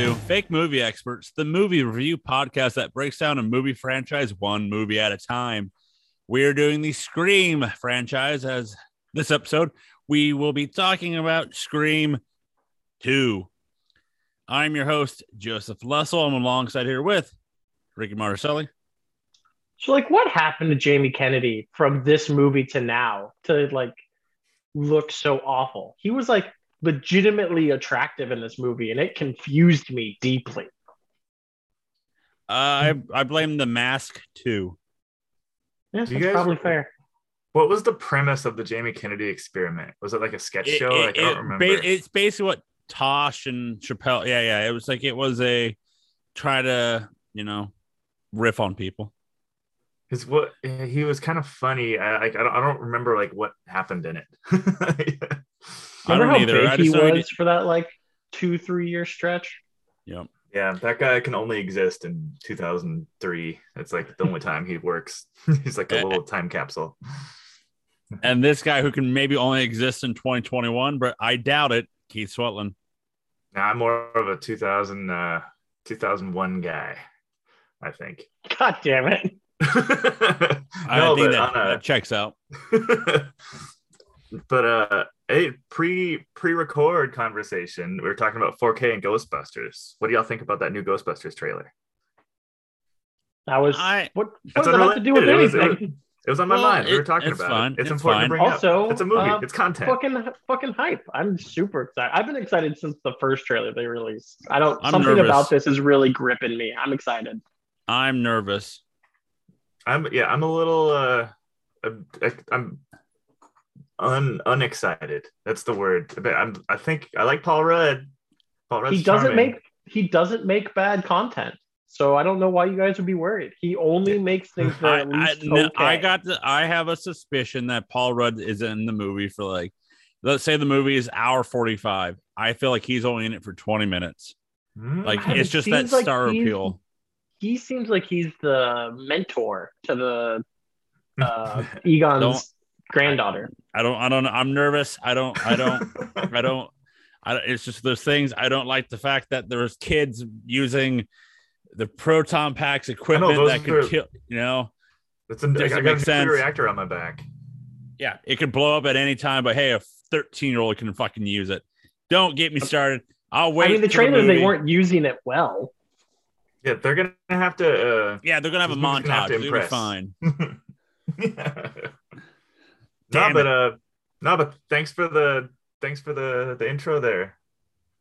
to Fake Movie Experts, the movie review podcast that breaks down a movie franchise one movie at a time. We are doing the Scream franchise as this episode. We will be talking about Scream 2. I'm your host, Joseph Lessel. I'm alongside here with Ricky Marcelli. So, like, what happened to Jamie Kennedy from this movie to now to like look so awful? He was like legitimately attractive in this movie, and it confused me deeply. Uh, I I blame the mask too. Yes, that's guys- probably fair. What was the premise of the Jamie Kennedy experiment? Was it like a sketch It- show? it- like, I don't it- remember. ba- it's basically what Tosh and Chappelle. Yeah, yeah. It was like it was a try to you know riff on people. His what he was kind of funny. I like I don't, I don't remember like what happened in it. I Remember don't how either. Big he just he was for that like two, three year stretch? Yep. yeah, that guy can only exist in 2003. It's like the only time he works. He's like a little time capsule. And this guy who can maybe only exist in 2021, but I doubt it. Keith Sweatland. Now I'm more of a 2000 uh 2001 guy. I think. God damn it. I no, think but that, on a- that checks out. but uh a pre pre-record conversation we were talking about 4k and ghostbusters what do y'all think about that new ghostbusters trailer That was I what, what does that have to do with unrelated. It was- anything? it was on my Well, mind we were it- talking it's about fine. it it's, It's important fine. to bring Also, up it's a movie uh, it's content fucking fucking hype. I'm super excited. I've been excited since the first trailer they released. I don't I'm something nervous. about this is really gripping me. I'm excited. I'm nervous. i'm yeah i'm a little uh i'm, I'm un unexcited that's the word but i'm i think i like paul rudd paul Rudd's he doesn't charming. make he doesn't make bad content. So I don't know why you guys would be worried. He only makes things that I, are at I, least no, okay. I got the, I have a suspicion that Paul Rudd is in the movie for like, let's say the movie is hour 45. I feel like he's only in it for 20 minutes. Hmm? Like I- it's just that like star appeal. he seems like he's the mentor to the uh, Egon's Don't- granddaughter. I don't, I don't, I'm nervous. I don't, I don't, I don't, I don't, it's just those things. I don't like the fact that there's kids using the proton packs equipment those that could are- kill, you know, It's a, I Doesn't got a make nuclear sense. reactor on my back. yeah, it could blow up at any time, but hey, a 13 year old can fucking use it. Don't get me started. I'll wait. I mean, the for trailer they weren't using it well. Yeah, they're gonna have to. Uh, Yeah, they're gonna have a This have montage. to It'll be fine. no, Damn but it. uh, no, but thanks for the thanks for the the intro there.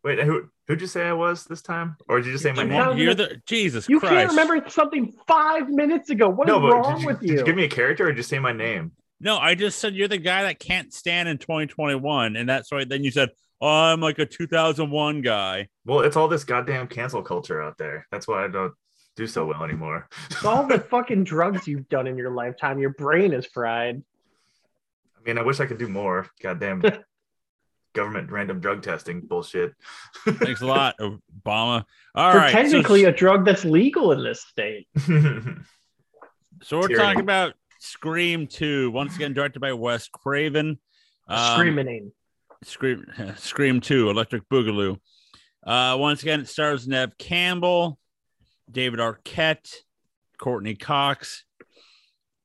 Wait, who who'd you say I was this time, or did you just say my You name? You're the Jesus You Christ. can't remember something five minutes ago. What is no, but wrong did you, with did you? you give me a character or just say my name? No, I just said you're the guy that can't stand in 2021, and that's why. Then you said, "Oh, I'm like a 2001 guy." Well, it's all this goddamn cancel culture out there. That's why I don't do so well anymore. It's all the fucking drugs you've done in your lifetime. Your brain is fried. I mean, I wish I could do more. Goddamn government random drug testing bullshit. Thanks a lot, Obama. All For right, so- technically a drug that's legal in this state. So, we're Tyranny. talking about Scream 2, once again directed by Wes Craven. Um, Screaming. Scream Scream 2, Electric Boogaloo. Uh, once again, it stars Neve Campbell, David Arquette, Courteney Cox,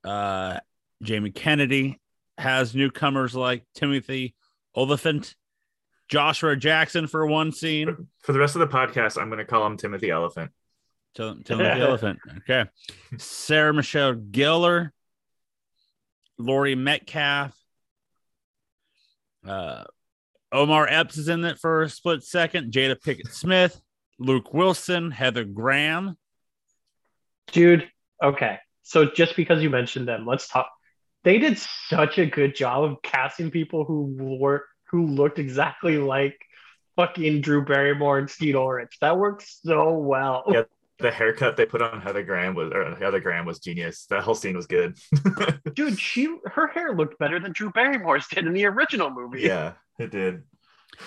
uh, Jamie Kennedy, has newcomers like Timothy Olyphant, Joshua Jackson for one scene. For the rest of the podcast, I'm going to call him Timothy Elephant. Tim- Timothy Elephant. Okay. Sarah Michelle Gellar, Laurie Metcalf, uh, Omar Epps is in it for a split second. Jada Pinkett Smith, Luke Wilson, Heather Graham. Dude, okay. So just because you mentioned them, let's talk. They did such a good job of casting people who were who looked exactly like fucking Drew Barrymore and Skeet Ulrich. That worked so well. Yeah. The haircut they put on Heather Graham was, or Heather Graham was genius. That whole scene was good. Dude, she her hair looked better than Drew Barrymore's did in the original movie. yeah, it did.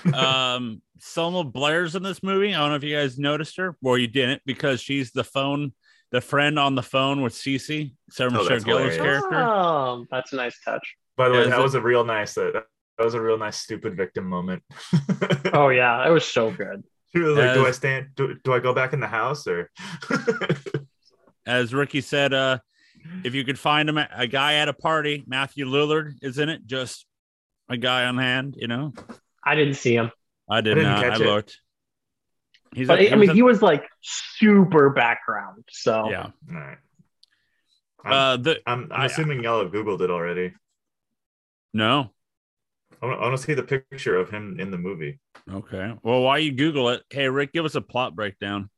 Um, Selma Blair's in this movie. I don't know if you guys noticed her. Well, you didn't because she's the phone, the friend on the phone with Cici, Sarah Oh, Michelle Gellar's character. Oh, that's a nice touch. By the Yeah, way, that it- was a real nice. Uh, that was a real nice stupid victim moment. Oh yeah, it was so good. She was like, "Do I stand? Do, do I go back in the house or?" As Ricky said, uh, if you could find him, a guy at a party, Matthew Lillard is in it. Just a guy on hand, you know. I didn't see him, I did didn't not. I catch it. looked. He's but a- I mean, was he was like super background. So yeah. All right. I'm, Uh, the I'm, I'm I- assuming y'all have googled it already. no. I want, I want to see the picture of him in the movie. Okay. Well, while you Google it, hey Rick, give us a plot breakdown.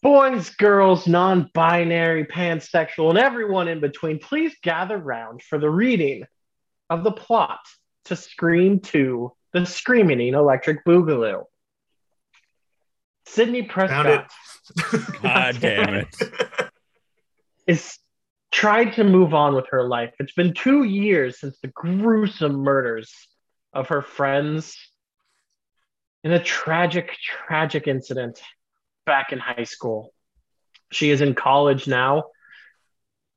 boys, girls, non-binary, pansexual, and everyone in between, please gather round for the reading of the plot to Scream 2, The Screaming Electric Boogaloo. Sidney. Prescott God damn it. is tried to move on with her life. It's been two years since the gruesome murders of her friends in a tragic, tragic incident back in high school. She is in college now.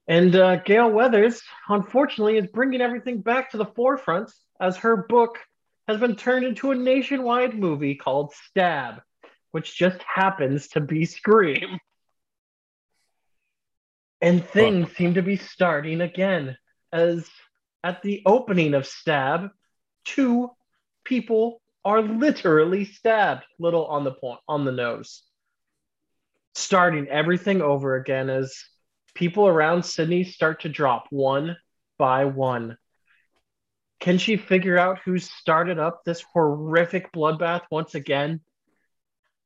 And uh, Gale Weathers, unfortunately, is bringing everything back to the forefront as her book has been turned into a nationwide movie called Stab, which just happens to be Scream. And things seem to be starting again, as at the opening of Stab, two people are literally stabbed, little on the point, on the nose. Starting everything over again as people around Sidney start to drop one by one. Can she figure out who started up this horrific bloodbath once again?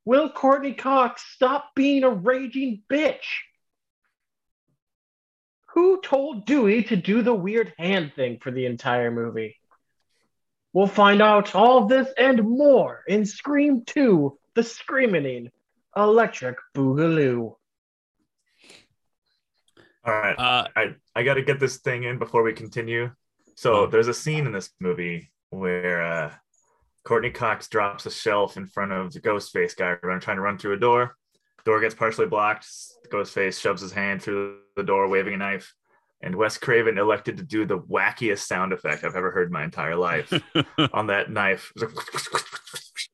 Will Courteney Cox stop being a raging bitch? Who told Dewey to do the weird hand thing for the entire movie? We'll find out all this and more in Scream 2 The Screaming Electric Boogaloo. All right. Uh, I, I got to get this thing in before we continue. So Oh. there's a scene in this movie where uh, Courteney Cox drops a shelf in front of the Ghostface guy run, trying to run through a door. Door gets partially blocked. Ghostface shoves his hand through the door, waving a knife. And Wes Craven elected to do the wackiest sound effect I've ever heard in my entire life on that knife. It was like,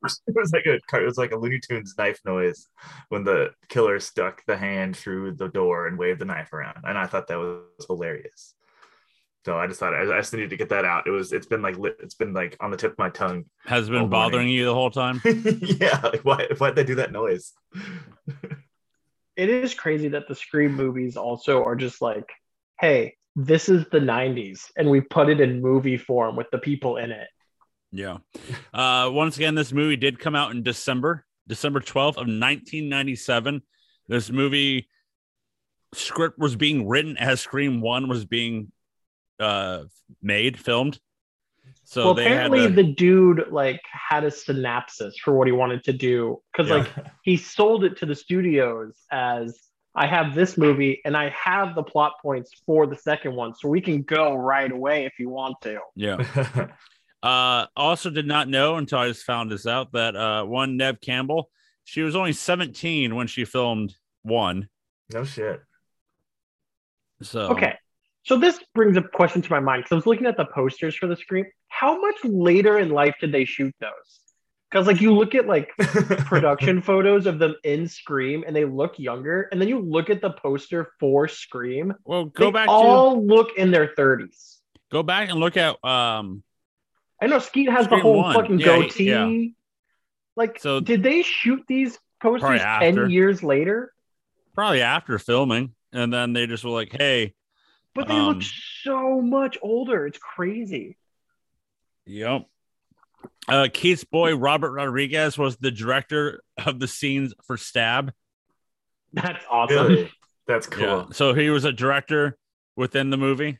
it was like a it was like a Looney Tunes knife noise when the killer stuck the hand through the door and waved the knife around, and I thought that was hilarious. So I just thought I, I just needed to get that out. It was it's been like lit, it's been like on the tip of my tongue. has been bothering you the whole time. yeah, like why why'd they do that noise? It is crazy that the Scream movies also are just like, hey, this is the 90s, and we put it in movie form with the people in it. Yeah. Uh, once again, this movie did come out in December, December 12th of 1997. This movie script was being written as Scream 1 was being uh, made, filmed. So well, they had apparently to- the dude like had a synopsis for what he wanted to do because Yeah. like he sold it to the studios as I have this movie and I have the plot points for the second one, so we can go right away if you want to. yeah. Uh, also did not know until I just found this out that uh, one Neve Campbell, she was only 17 when she filmed one. no shit. So Okay. So this brings a question to my mind because I was looking at the posters for the Scream. How much later in life did they shoot those? Because like you look at like production photos of them in Scream and they look younger, and then you look at the poster for Scream, well, go back to all look in their 30s. go back and look at um I know Skeet has Scream the whole one. fucking Yeah, goatee. yeah. Like, So- did they shoot these posters 10 years later? probably after filming, and then they just were like, "Hey, But they Um, look so much older. It's crazy. Yep. Uh, Keith's boy Robert Rodriguez was the director of the scenes for Stab. That's awesome. Really? That's cool. Yeah. So he was a director within the movie.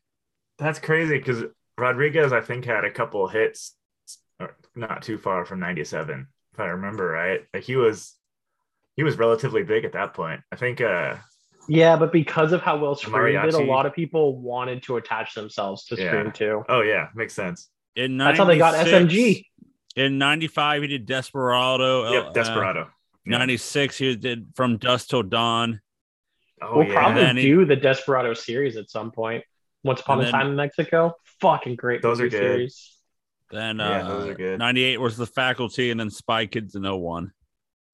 That's crazy because Rodriguez, I think, had a couple hits, not too far from '97, if I remember right. Like he was, he was relatively big at that point. I think. uh Yeah, but because of how well Scream did, a lot of people wanted to attach themselves to Yeah. Scream too. Oh yeah, makes sense. In That's how they got SMG. In '95, he did Desperado. Yep, Uh, Desperado. Yeah. '96, he did From Dusk Till Dawn. Oh we'll yeah. probably And he- do the Desperado series at some point. Once Upon a Time in Mexico. Fucking great Those are good. series. Then Yeah, those uh, are good. 98 was the faculty, and then Spy Kids in 01.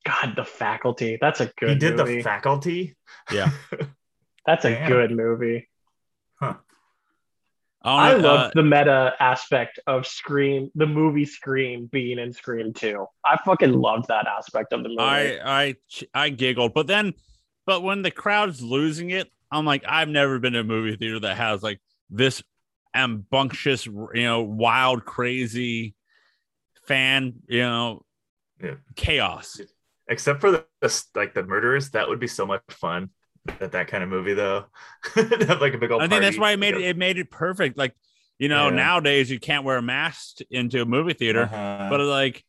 God, the faculty. That's a good he did movie. the faculty. Yeah. That's a Damn. good movie. I wanna- love uh, the meta aspect of Scream, the movie Scream being in Scream 2. I fucking loved that aspect of the movie. I I I giggled, but then, but when the crowd's losing it, I'm like, I've never been to a movie theater that has like this ambunctious, you know, wild, crazy fan, you know, Yeah. chaos. Except for the, the like the murderers, that would be so much fun. That that kind of movie though, have like a big old. I think that's why it made it, it made it perfect. Like, you know, Yeah. nowadays you can't wear a mask into a movie theater, Uh-huh. but like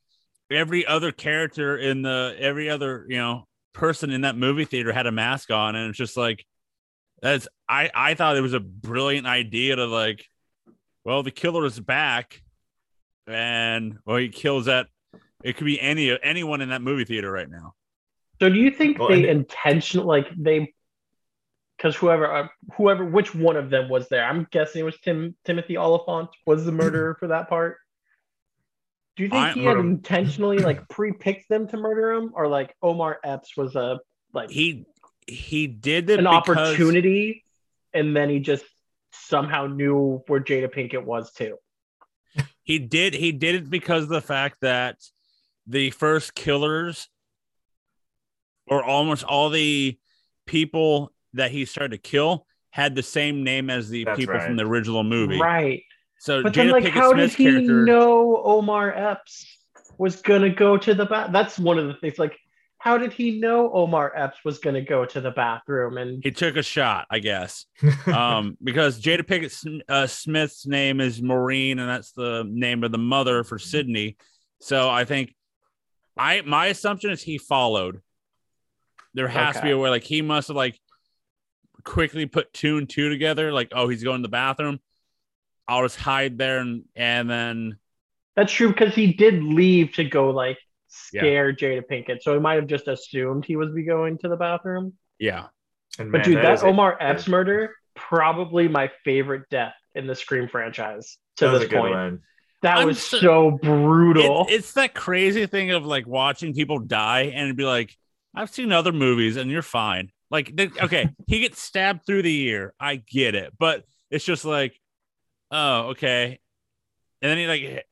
every other character in the every other you know person in that movie theater had a mask on and it's just like that's i i thought it was a brilliant idea to like well the killer is back and well he kills that it could be any anyone in that movie theater right now so do you think Well, they intentionally, like, they, because whoever, uh, whoever, which one of them was there? I'm guessing it was Tim Timothy Olyphant was the murderer for that part. Do you think I- he had Murder- intentionally like pre-picked them to murder him, or like Omar Epps was a like he he did it an because- opportunity, and then he just somehow knew where Jada Pinkett was too? he did he did it because of the fact that the first killers or almost all the people that he started to kill had the same name as the That's people right. from the original movie. Right. So But Jada then, like, Pinkett how did he character, know Omar Epps was gonna go to the bath? That's one of the things. Like, how did he know Omar Epps was gonna go to the bathroom? And he took a shot, I guess, um, because Jada Pinkett uh, Smith's name is Maureen, and that's the name of the mother for Sidney. So I think I my assumption is he followed. There has to be a way, like he must have like quickly put two and two together, like oh he's going to the bathroom. I'll just hide there and and then that's true because he did leave to go like scare Yeah. scare Jada Pinkett, so he might have just assumed he was be going to the bathroom. yeah And But man, dude, that, a- Omar Epps murder probably my favorite death in the Scream franchise to that was this a good point. one. That I'm was so- so brutal. It- it's that crazy thing of like watching people die and be like, I've seen other movies and you're fine. Like, they- okay, he gets stabbed through the ear. I get it, but it's just like, oh, okay. And then he like,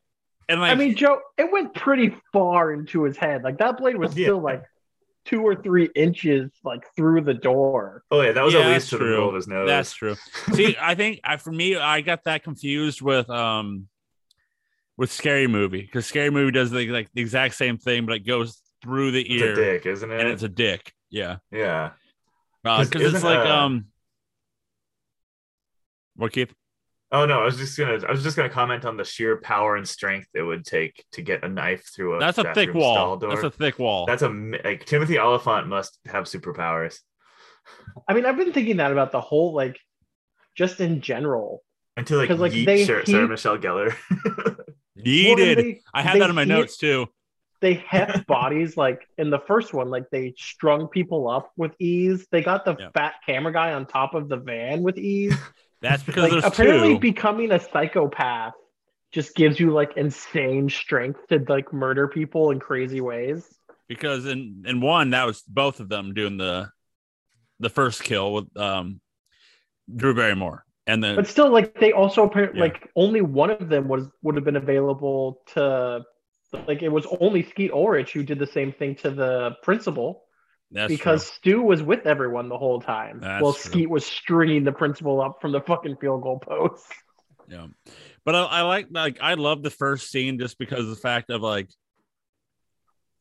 and like, I mean, Joe, it went pretty far into his head. Like that blade was Yeah. still like two or three inches like through the door. Oh yeah, that was Yeah, at that's least to the true. middle of his nose. that's true. See, I think I for me, I got that confused with um with Scary Movie because Scary Movie does the, like the exact same thing, but it goes through the It's ear a dick, isn't it? and it's a dick. Yeah, yeah. because 'Cause it's like uh, um. What Keith? Oh no, I was just gonna I was just gonna comment on the sheer power and strength it would take to get a knife through a That's a thick bathroom stall wall. door. That's a thick wall. That's a like Timothy Olyphant must have superpowers. I mean, I've been thinking that about the whole like just in general. Until like, 'Cause, like, yeet they Sarah, heat- Sarah Michelle Gellar. Yeeted. Well, they- I had that in my notes too. They heft bodies like in the first one, like they strung people up with ease. They got the Yeah. fat camera guy on top of the van with ease. That's because like apparently two. becoming a psychopath just gives you like insane strength to like murder people in crazy ways. because in in one that was both of them doing the the first kill with um Drew Barrymore, and then But still, like they also apparently Yeah. like only one of them was would have been available to like it was only Skeet Ulrich who did the same thing to the principal that's because true. Stu was with everyone the whole time. That's while true. Skeet was stringing the principal up from the fucking field goal post. yeah. But I, I like like I love the first scene just because of the fact of like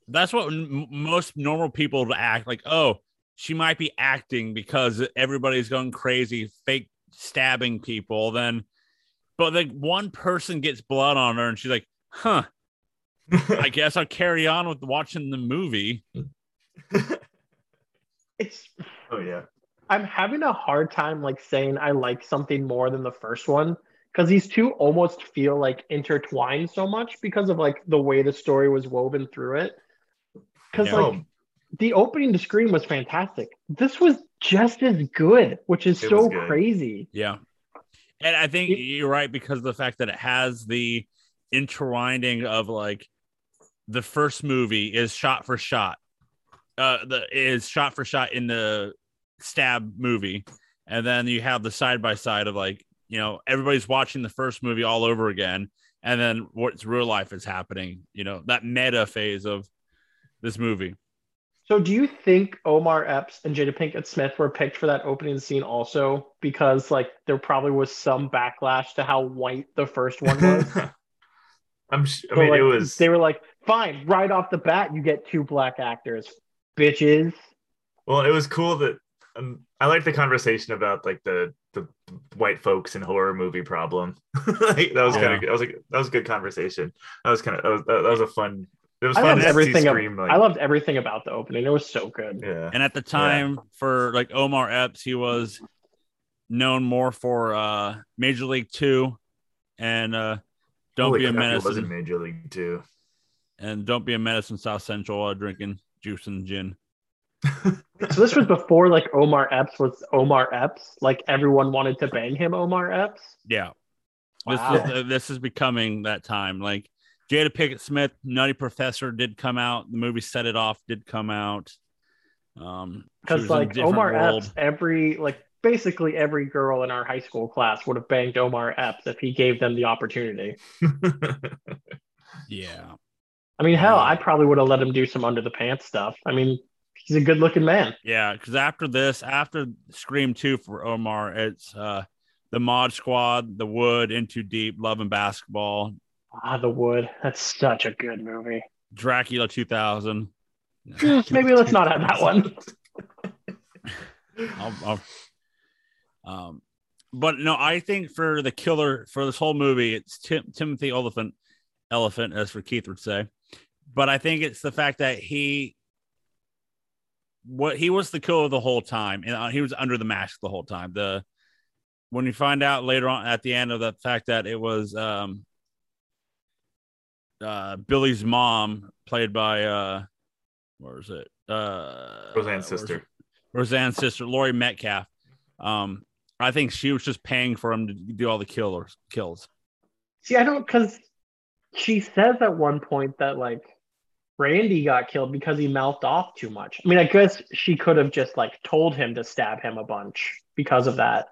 that's what m- most normal people act like. Oh, she might be acting because everybody's going crazy, fake stabbing people. Then, but like one person gets blood on her, and she's like, "Huh." I guess I'll carry on with watching the movie. It's oh yeah. I'm having a hard time like saying I like something more than the first one because these two almost feel like intertwined so much because of like the way the story was woven through it. Because Yeah. like Oh, the opening to Scream was fantastic. This was just as good, which is It so crazy. Yeah. And I think It- you're right because of the fact that it has the intertwining of like the first movie is shot for shot. Uh, the is shot for shot in the stab movie, and then you have the side by side of like you know everybody's watching the first movie all over again, and then what's real life is happening. You know that meta phase of this movie. So, do you think Omar Epps and Jada Pinkett Smith were picked for that opening scene also because, like, there probably was some backlash to how white the first one was? I'm. sh- I So, mean, like, it was. They were like, "Fine, right off the bat, you get two black actors, bitches." Well, it was cool that um, I like the conversation about like the the white folks in horror movie problem. like, that was kind Yeah. of. I was like, that was a good conversation. That was kind of. That was, that was a fun. It was I fun loved to everything. ab- Scream. Like, I loved everything about the opening. It was so good. yeah. And at the time, for like Omar Epps, he was known more for uh Major League Two and uh Don't Holy Be a crap, he Menace was in and, Major League Two. and Don't Be a Menace in South Central uh, drinking juice and gin. So this was before like Omar Epps was Omar Epps. Like everyone wanted to bang him, Omar Epps. Yeah. This is uh, this is becoming that time. Like Jada Pinkett Smith, Nutty Professor did come out. The movie Set It Off did come out. Um, Because was like Omar world. Epps, every like basically every girl in our high school class would have banged Omar Epps if he gave them the opportunity. Yeah. I mean, hell, Yeah. I probably would have let him do some under the pants stuff. I mean, he's a good looking man. Yeah, because after this, after Scream 2 for Omar, it's uh the Mod Squad, The Wood, In Too Deep, Love and Basketball, Ah, The Wood. That's such a good movie. Dracula 2000. Maybe let's not have that one. I'll, I'll- um, but no, I think for the killer for this whole movie, it's Tim, Timothy Olyphant, elephant, as for Keith would say. But I think it's the fact that he, what he was the killer the whole time, and uh, he was under the mask the whole time. The when you find out later on at the end of the fact that it was um, uh, Billy's mom, played by uh, where is it? Uh, Roseanne's where's sister. Roseanne's sister, Laurie Metcalf. Um, I think she was just paying for him to do all the killers kills. See, I don't because she says at one point that like Randy got killed because he mouthed off too much. I mean, I guess she could have just like told him to stab him a bunch because of that.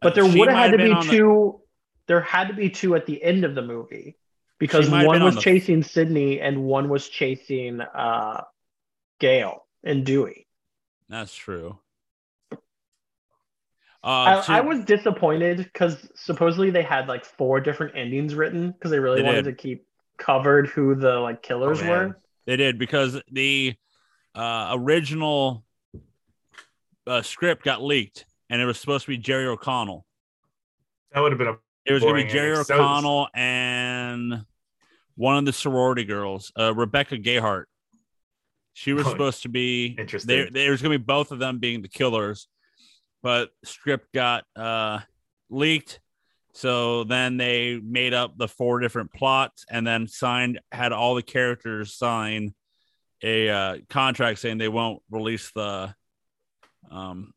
But there would have had to be on the- two. There had to be two at the end of the movie because She might have one been on was the- chasing Sidney and one was chasing uh, Gale and Dewey. That's true. Uh, I, to- I was disappointed because supposedly they had like four different endings written because they really They wanted did. to keep covered who the like killers Oh, were. They did because the uh, original uh, script got leaked, and it was supposed to be Jerry O'Connell. That would have been a It was going to be Jerry O'Connell and one of the sorority girls, uh, Rebecca Gayhart. She was Oh, supposed to be. interesting. There, there was going to be both of them being the killers, but script got uh, leaked. So then they made up the four different plots and then signed, had all the characters sign a uh, contract saying they won't release the um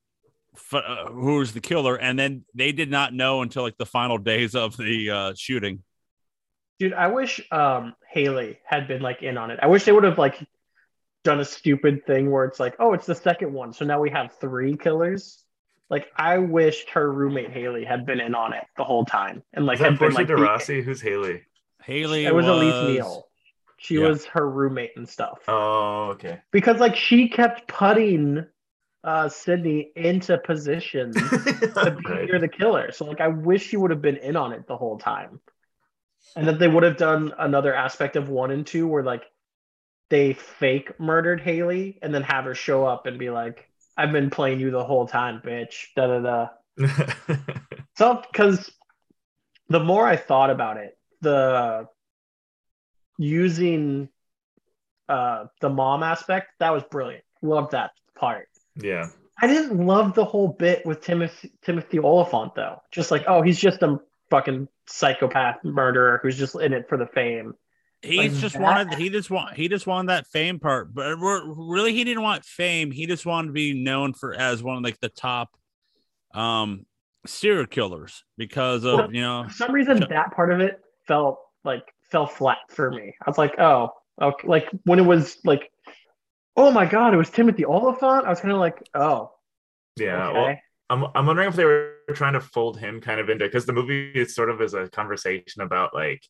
uh, who's the killer and then they did not know until like the final days of the uh shooting Dude, I wish um Haley had been like in on it. I wish they would have like done a stupid thing where it's like, oh, it's the second one, so now we have three killers. Like I wished her roommate Haley had been in on it the whole time and like Is that had been like de the- Rossi? Who's Haley? haley it was, was, Elise Neal. She yeah. was her roommate and stuff. Oh, okay. because like she kept putting uh Sidney into positions to be right. near the killer. So like I wish she would have been in on it the whole time. And that they would have done another aspect of one and two where like they fake murdered Haley and then have her show up and be like, I've been playing you the whole time, bitch. Da da da. So because the more I thought about it, the using uh the mom aspect, that was brilliant. Loved that part. Yeah. I didn't love the whole bit with Timothy Timothy Olyphant though. Just like, oh, he's just a fucking psychopath murderer who's just in it for the fame. he Like just that- wanted he just want he just wanted that fame part but really he didn't want fame he just wanted to be known for as one of like the top um serial killers because of Well, you know For some reason, Sure. that part of it felt like fell flat for me. I was like, oh, okay. Like when it was like, oh my god, it was Timothy Olyphant. I was kind of like, oh, Yeah. okay. Well, I'm I'm wondering if they were trying to fold him kind of into because the movie is sort of as a conversation about like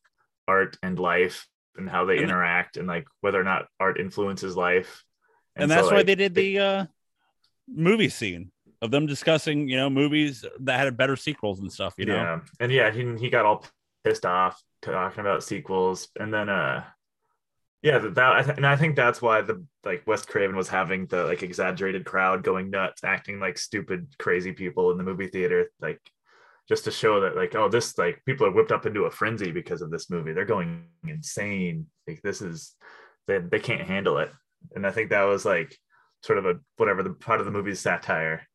art and life and how they And- interact and like whether or not art influences life. and so, that's why like, they did the uh movie scene of them discussing you know movies that had better sequels and stuff you know Yeah, and yeah, he he got all pissed off talking about sequels, and then uh, yeah, that, that and I think that's why the like Wes Craven was having the like exaggerated crowd going nuts, acting like stupid, crazy people in the movie theater, like just to show that like oh this like people are whipped up into a frenzy because of this movie, they're going insane, like this is they they can't handle it, and I think that was like sort of a whatever the part of the movie's satire.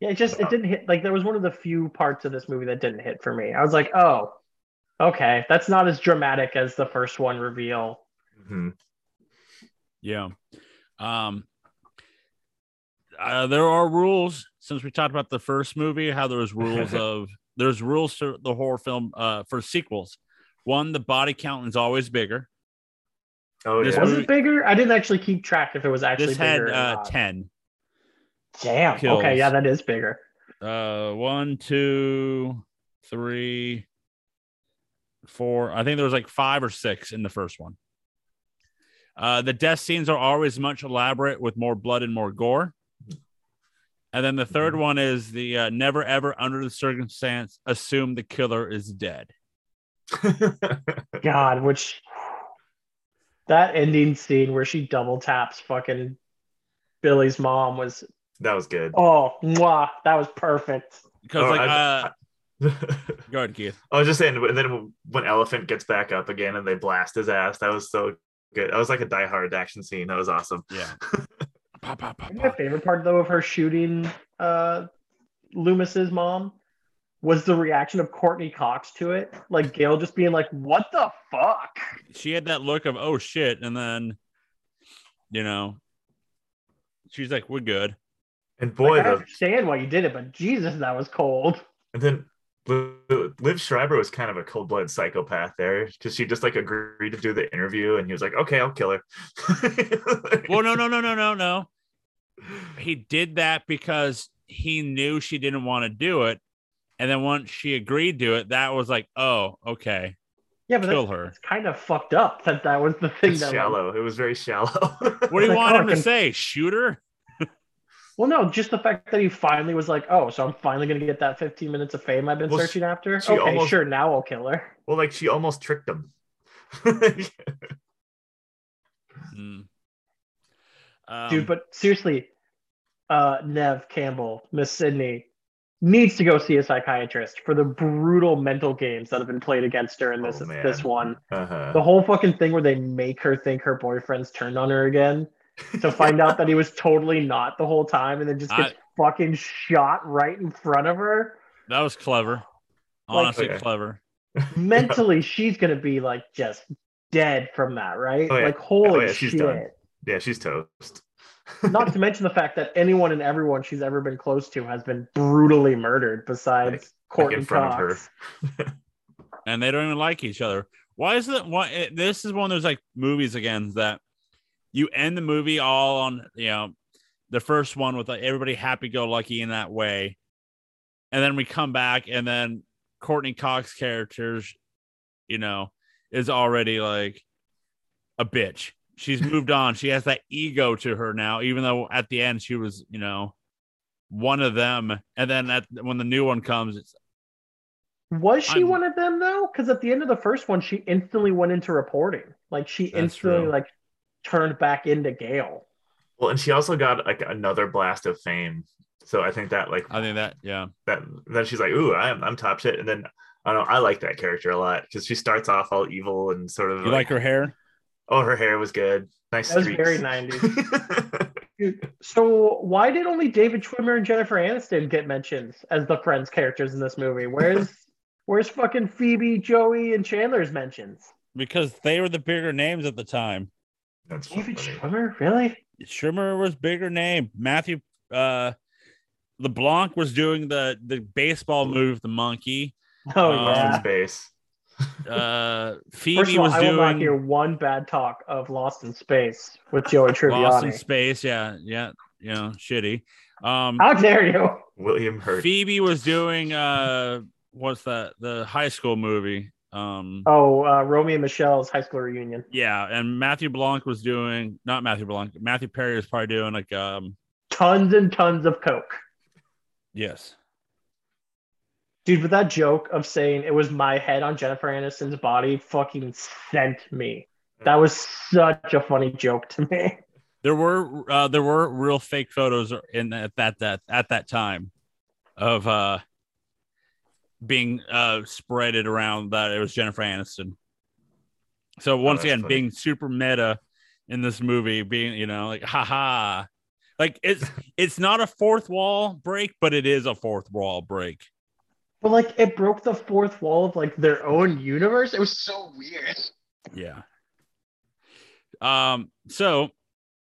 Yeah, it just it uh, didn't hit. Like there was one of the few parts of this movie that didn't hit for me. I was like, oh, okay, that's not as dramatic as the first one reveal. Mhm. Yeah. Um uh, there are rules since we talked about the first movie, how there was rules of there's rules to the horror film uh for sequels. One, the body count is always bigger. Oh This yeah, Was movie- it bigger? I didn't actually keep track if it was actually This had bigger. or uh 10. Damn. kills. Okay, yeah, that is bigger. Uh one, two, three, four. I think there was like five or six in the first one. Uh, the death scenes are always much elaborate with more blood and more gore. And then the 3rd Mhm. one is the uh, never ever under the circumstance assume the killer is dead. God, which that ending scene where she double taps fucking Billy's mom was that was good. oh mwah, that was perfect. Because Oh, like I- uh go ahead, Keith. I was just saying, and then when Elephant gets back up again and they blast his ass, that was so good. That was like a Die Hard action scene. That was awesome. Yeah. pop, pop, pop, My favorite part though of her shooting uh Loomis's mom was the reaction of Courteney Cox to it. Like Gale just being like, What the fuck? She had that look of oh shit, and then you know she's like, We're good. And boy, Like, I the understand why you did it, but Jesus, that was cold. and then Liev Liev Schreiber was kind of a cold blooded psychopath there because she just like agreed to do the interview, and he was like, "Okay, I'll kill her." Well, no, no, no, no, no, no. He did that because he knew she didn't want to do it. And then once she agreed to it, that was like, oh, okay, Yeah, but kill that's, her. It's kind of fucked up that that was the thing It's that shallow. It was very shallow. What do you Like, want oh, him I to say? Shoot her? Well, no, just the fact that he finally was like, "Oh, so I'm finally gonna get that 15 minutes of fame I've been Well, searching after." she Okay, almost- sure, now I'll kill her. well, like she almost tricked him. Mm. Um, dude. But seriously, uh, Neve Campbell, Miss Sidney, needs to go see a psychiatrist for the brutal mental games that have been played against her in this Oh, this one. uh-huh. The whole fucking thing where they make her think her boyfriend's turned on her again to find out that he was totally not the whole time, and then just gets fucking shot right in front of her. that was clever. Like- Honestly, Okay. clever. Mentally, she's gonna be like just dead from that, right? Oh, yeah. Like holy Oh, yeah, she's shit. done. Yeah, she's toast. Not to mention the fact that anyone and everyone she's ever been close to has been brutally murdered besides Like- Courteney in front of Cox. her. and they don't even like each other. Why is it? Why it, this is one of those like movies again that you end the movie all on you know the first one with like everybody happy go lucky in that way, and then we come back and then Courteney Cox characters, you know, is already like a bitch. She's moved on. She has that ego to her now, even though at the end she was, you know, one of them. And then at when the new one comes, it's Was she I'm- one of them though? Because at the end of the first one, she instantly went into reporting. Like she instantly true. like turned back into Gale. Well, and she also got like another blast of fame. So I think that like I think that yeah. that then she's like, "Ooh, I'm I'm top shit." And then I don't know, I like that character a lot because she starts off all evil and sort of You like her hair? Oh, her hair was good. Nice. That was very 90s. Dude, so why did only David Schwimmer and Jennifer Aniston get mentioned as the friends characters in this movie? Where's where's fucking Phoebe, Joey, and Chandler's mentions? Because they were the bigger names at the time. That's David funny. Schwimmer, really? Schwimmer was bigger name. Matthew uh LeBlanc was doing the the baseball move, the monkey. Oh Um, yeah. Space. Uh, First Phoebe of all, was I will not hear one bad talk of Lost in Space with Joey Tribbiani. Lost in Space. Yeah, yeah, you know, shitty. Um, How dare you? William Hurt. Phoebe was doing uh, what's that? The high school movie. Um, Oh, uh, Romeo and Michelle's high school reunion. yeah, and Matthew Blanc was doing not Matthew Blanc. Matthew Perry was probably doing like um, Tons and tons of coke. yes, Dude, but that joke of saying it was my head on Jennifer Aniston's body fucking sent me. That was such a funny joke to me. there were uh, there were real fake photos in at that that at that time of uh being uh spreaded around that it was Jennifer Aniston. So once that's again, funny. being super meta in this movie, being you know like haha, like it's it's not a fourth wall break, but it is a fourth wall break. But like it broke the fourth wall of like their own universe. It was so weird. Yeah. Um. So,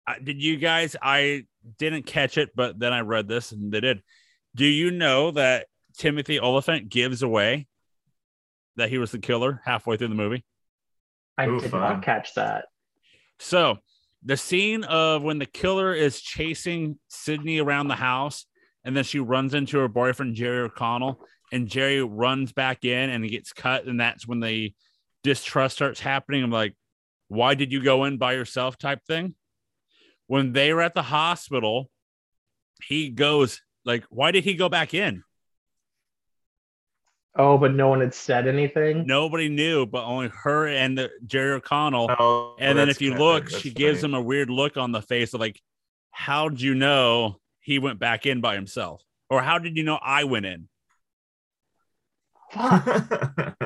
uh, did you guys? I didn't catch it, but then I read this, and they did. Do you know that Timothy Olyphant gives away that he was the killer halfway through the movie? I Ooh, did fun. not catch that. So, the scene of when the killer is chasing Sidney around the house, and then she runs into her boyfriend Jerry O'Connell, and Jerry runs back in and he gets cut, and that's when the distrust starts happening. I'm like, why did you go in by yourself? Type thing. When they were at the hospital, he goes like, why did he go back in? Oh, but no one had said anything. Nobody knew, but only her and the Jerry O'Connell. Oh, and then if you look, That's she gives him a weird look on the face of like, how'd you know he went back in by himself? Or how did you know I went in? Fuck.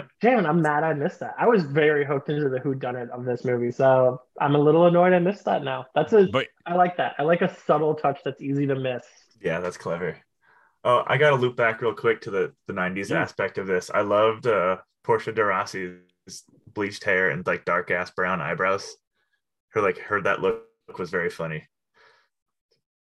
Damn, I'm mad I missed that. I was very hooked into the who done it of this movie, so I'm a little annoyed I missed that now. That's a But I like that. I like a subtle touch that's easy to miss. yeah, that's clever. Oh, I got to loop back real quick to the the '90s Yeah. aspect of this. I loved uh, Portia de Rossi's bleached hair and like dark ass brown eyebrows. Her like her that look was very funny.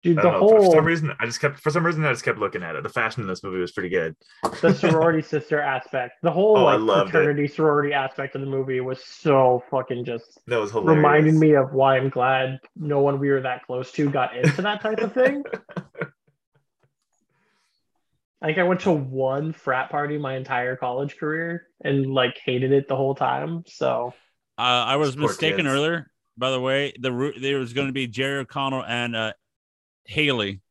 Dude, the know, for whole some reason I just kept for some reason I just kept looking at it. The fashion in this movie was pretty good. the sorority sister aspect, the whole Oh, like loved it. fraternity sorority aspect of the movie was so fucking just That was hilarious. reminded me of why I'm glad no one we were that close to got into that type of thing. I think I went to one frat party my entire college career and like hated it the whole time. So uh, I was Poor mistaken kids. earlier. By the way, the there was going to be Jerry O'Connell and uh, Haley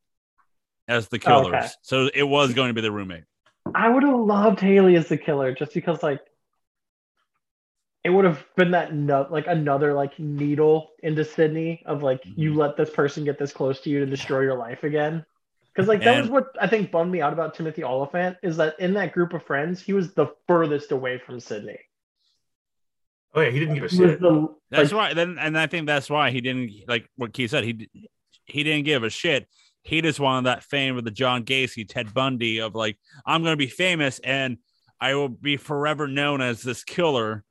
as the Oh, killers. okay. So it was going to be the roommate. I would have loved Haley as the killer just because like it would have been that no, like another like needle into Sidney of like you Mhm. let this person get this close to you to destroy your life again. Because like that was what I think bummed me out about Timothy Olyphant is that in that group of friends he was the furthest away from Sidney. Oh yeah, he didn't give a shit. the That's like, why. Then, and I think that's why he didn't like what Keith said. He he didn't give a shit. He just wanted that fame with the John Gacy, Ted Bundy of like, I'm going to be famous and I will be forever known as this killer.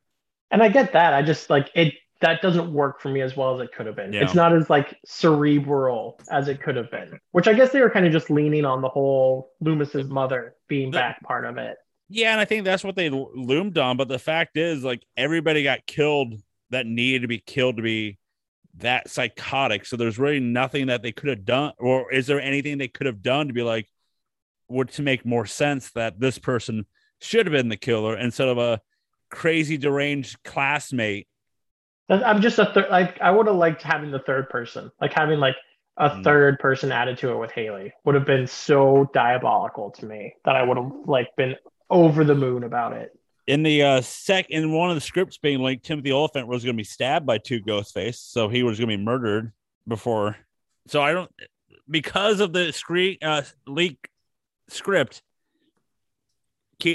and I get that. I just like it that doesn't work for me as well as it could have been. Yeah. It's not as like cerebral as it could have been. Which I guess they were kind of just leaning on the whole Loomis's mother being back part of it. Yeah, and I think that's what they loomed on. But the fact is, like, everybody got killed that needed to be killed to be that psychotic. So there's really nothing that they could have done, or is there anything they could have done to be like, would to make more sense that this person should have been the killer instead of a crazy deranged classmate? I'm just a third. Like I would have liked having the third person, like having like a Mm. third person added to it with Haley would have been so diabolical to me that I would have like been over the moon about it. In the uh sec in one of the scripts being linked, Timothy Olyphant was going to be stabbed by two Ghostface, so he was going to be murdered before. So I don't because of the screen uh leak script.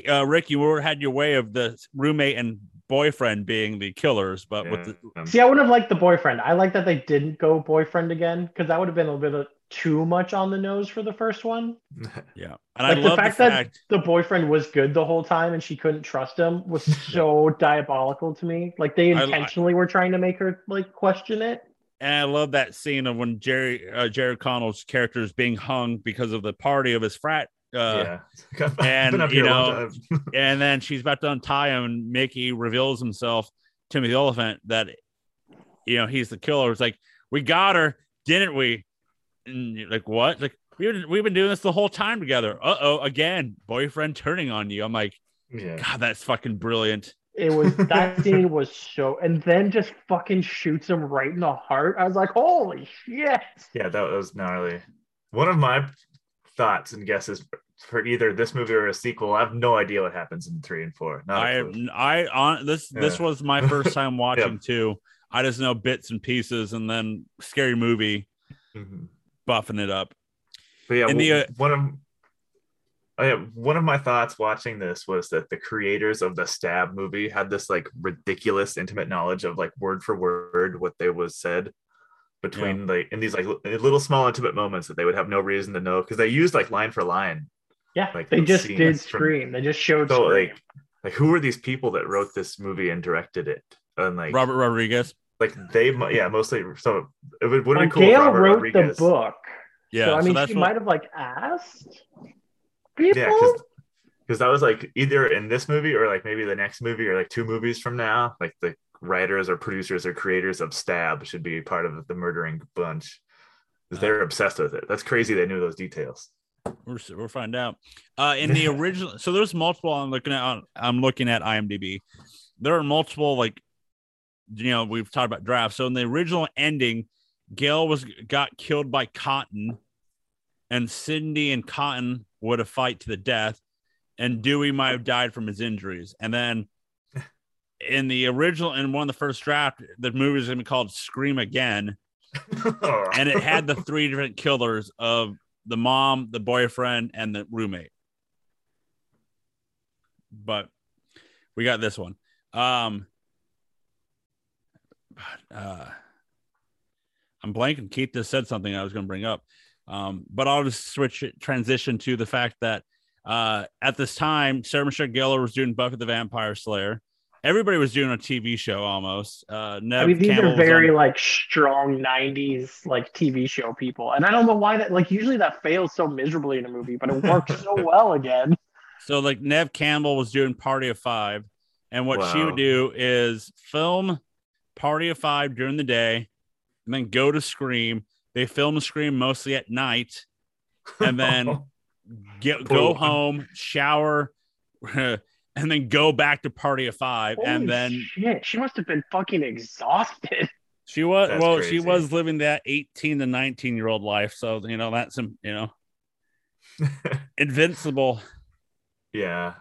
Uh, Rick, you were had your way of the roommate and boyfriend being the killers, but with the, See, I wouldn't have liked the boyfriend. I like that they didn't go boyfriend again because that would have been a little bit of too much on the nose for the first one. yeah, and Like I the love the fact that the boyfriend was good the whole time and she couldn't trust him was so diabolical to me. Like they I- I- intentionally were trying to make her like question it. And I love that scene of when Jerry uh, Jerry Connell's character is being hung because of the party of his frat Uh, yeah. And, you here a long know, and then she's about to untie him, and Mickey reveals himself, Timothy the Elephant, that you know he's the killer. It's like we got her, didn't we? And you're like what? Like we've been, we've been doing this the whole time together. Uh oh, again, boyfriend turning on you. I'm like, yeah. God, that's fucking brilliant. It was that scene was so, and then just fucking shoots him right in the heart. I was like, holy shit! Yeah, that was gnarly. One of my thoughts and guesses for either this movie or a sequel, I have no idea what happens in three and four. Not I. I on this this was my first time watching too. I just know bits and pieces, and then scary movie Mhm. buffing it up. But yeah, And the, uh, one of oh, yeah, one of my thoughts watching this was that the creators of the Stab movie had this like ridiculous intimate knowledge of like word for word what they was said between like in these like little small intimate moments that they would have no reason to know because they used like line for line. Yeah, Like they just scenes did from- Scream. They just showed So Scream. like like who were these people that wrote this movie and directed it? And like Robert Rodriguez. like they mu- yeah mostly so it would would well, have been cool if Gail Robert wrote Rodriguez the book. Yeah, so I mean, that's she what- might have like asked people. Yeah, because that was like either in this movie or like maybe the next movie or like two movies from now, like the writers or producers or creators of Stab should be part of the murdering bunch. 'Cause They're obsessed with it. That's crazy. They knew those details. We're we'll find out. Uh, in the original, so there's multiple. I'm looking at. I'm looking at IMDb. There are multiple like, you know, we've talked about drafts. So in the original ending, Gale was got killed by Cotton, and Cindy and Cotton would have fight to the death, and Dewey might have died from his injuries. And then in the original, in one of the first draft, the movie was going to be called Scream Again and it had the three different killers of the mom, the boyfriend, and the roommate. But we got this one. Um, but, uh, I'm blanking. Keith just said something I was going to bring up. Um, but I'll just switch it, transition to the fact that uh, at this time, Sarah Michelle Gellar was doing Buffy the Vampire Slayer. Everybody was doing a TV show almost. Uh, Neve I mean, these Campbell are was on- very like strong '90s like TV show people, and I don't know why that. Like, usually that fails so miserably in a movie, but it works so well again. So like Neve Campbell was doing Party of Five, and what she would do is film Party of Five during the day, and then go to Scream. They film Scream mostly at night, and then get go home, shower, and then go back to Party of Five, and then shit, she must have been fucking exhausted. she was That's well, she was living that eighteen to nineteen year old life. So you know that's some you know invincible. yeah,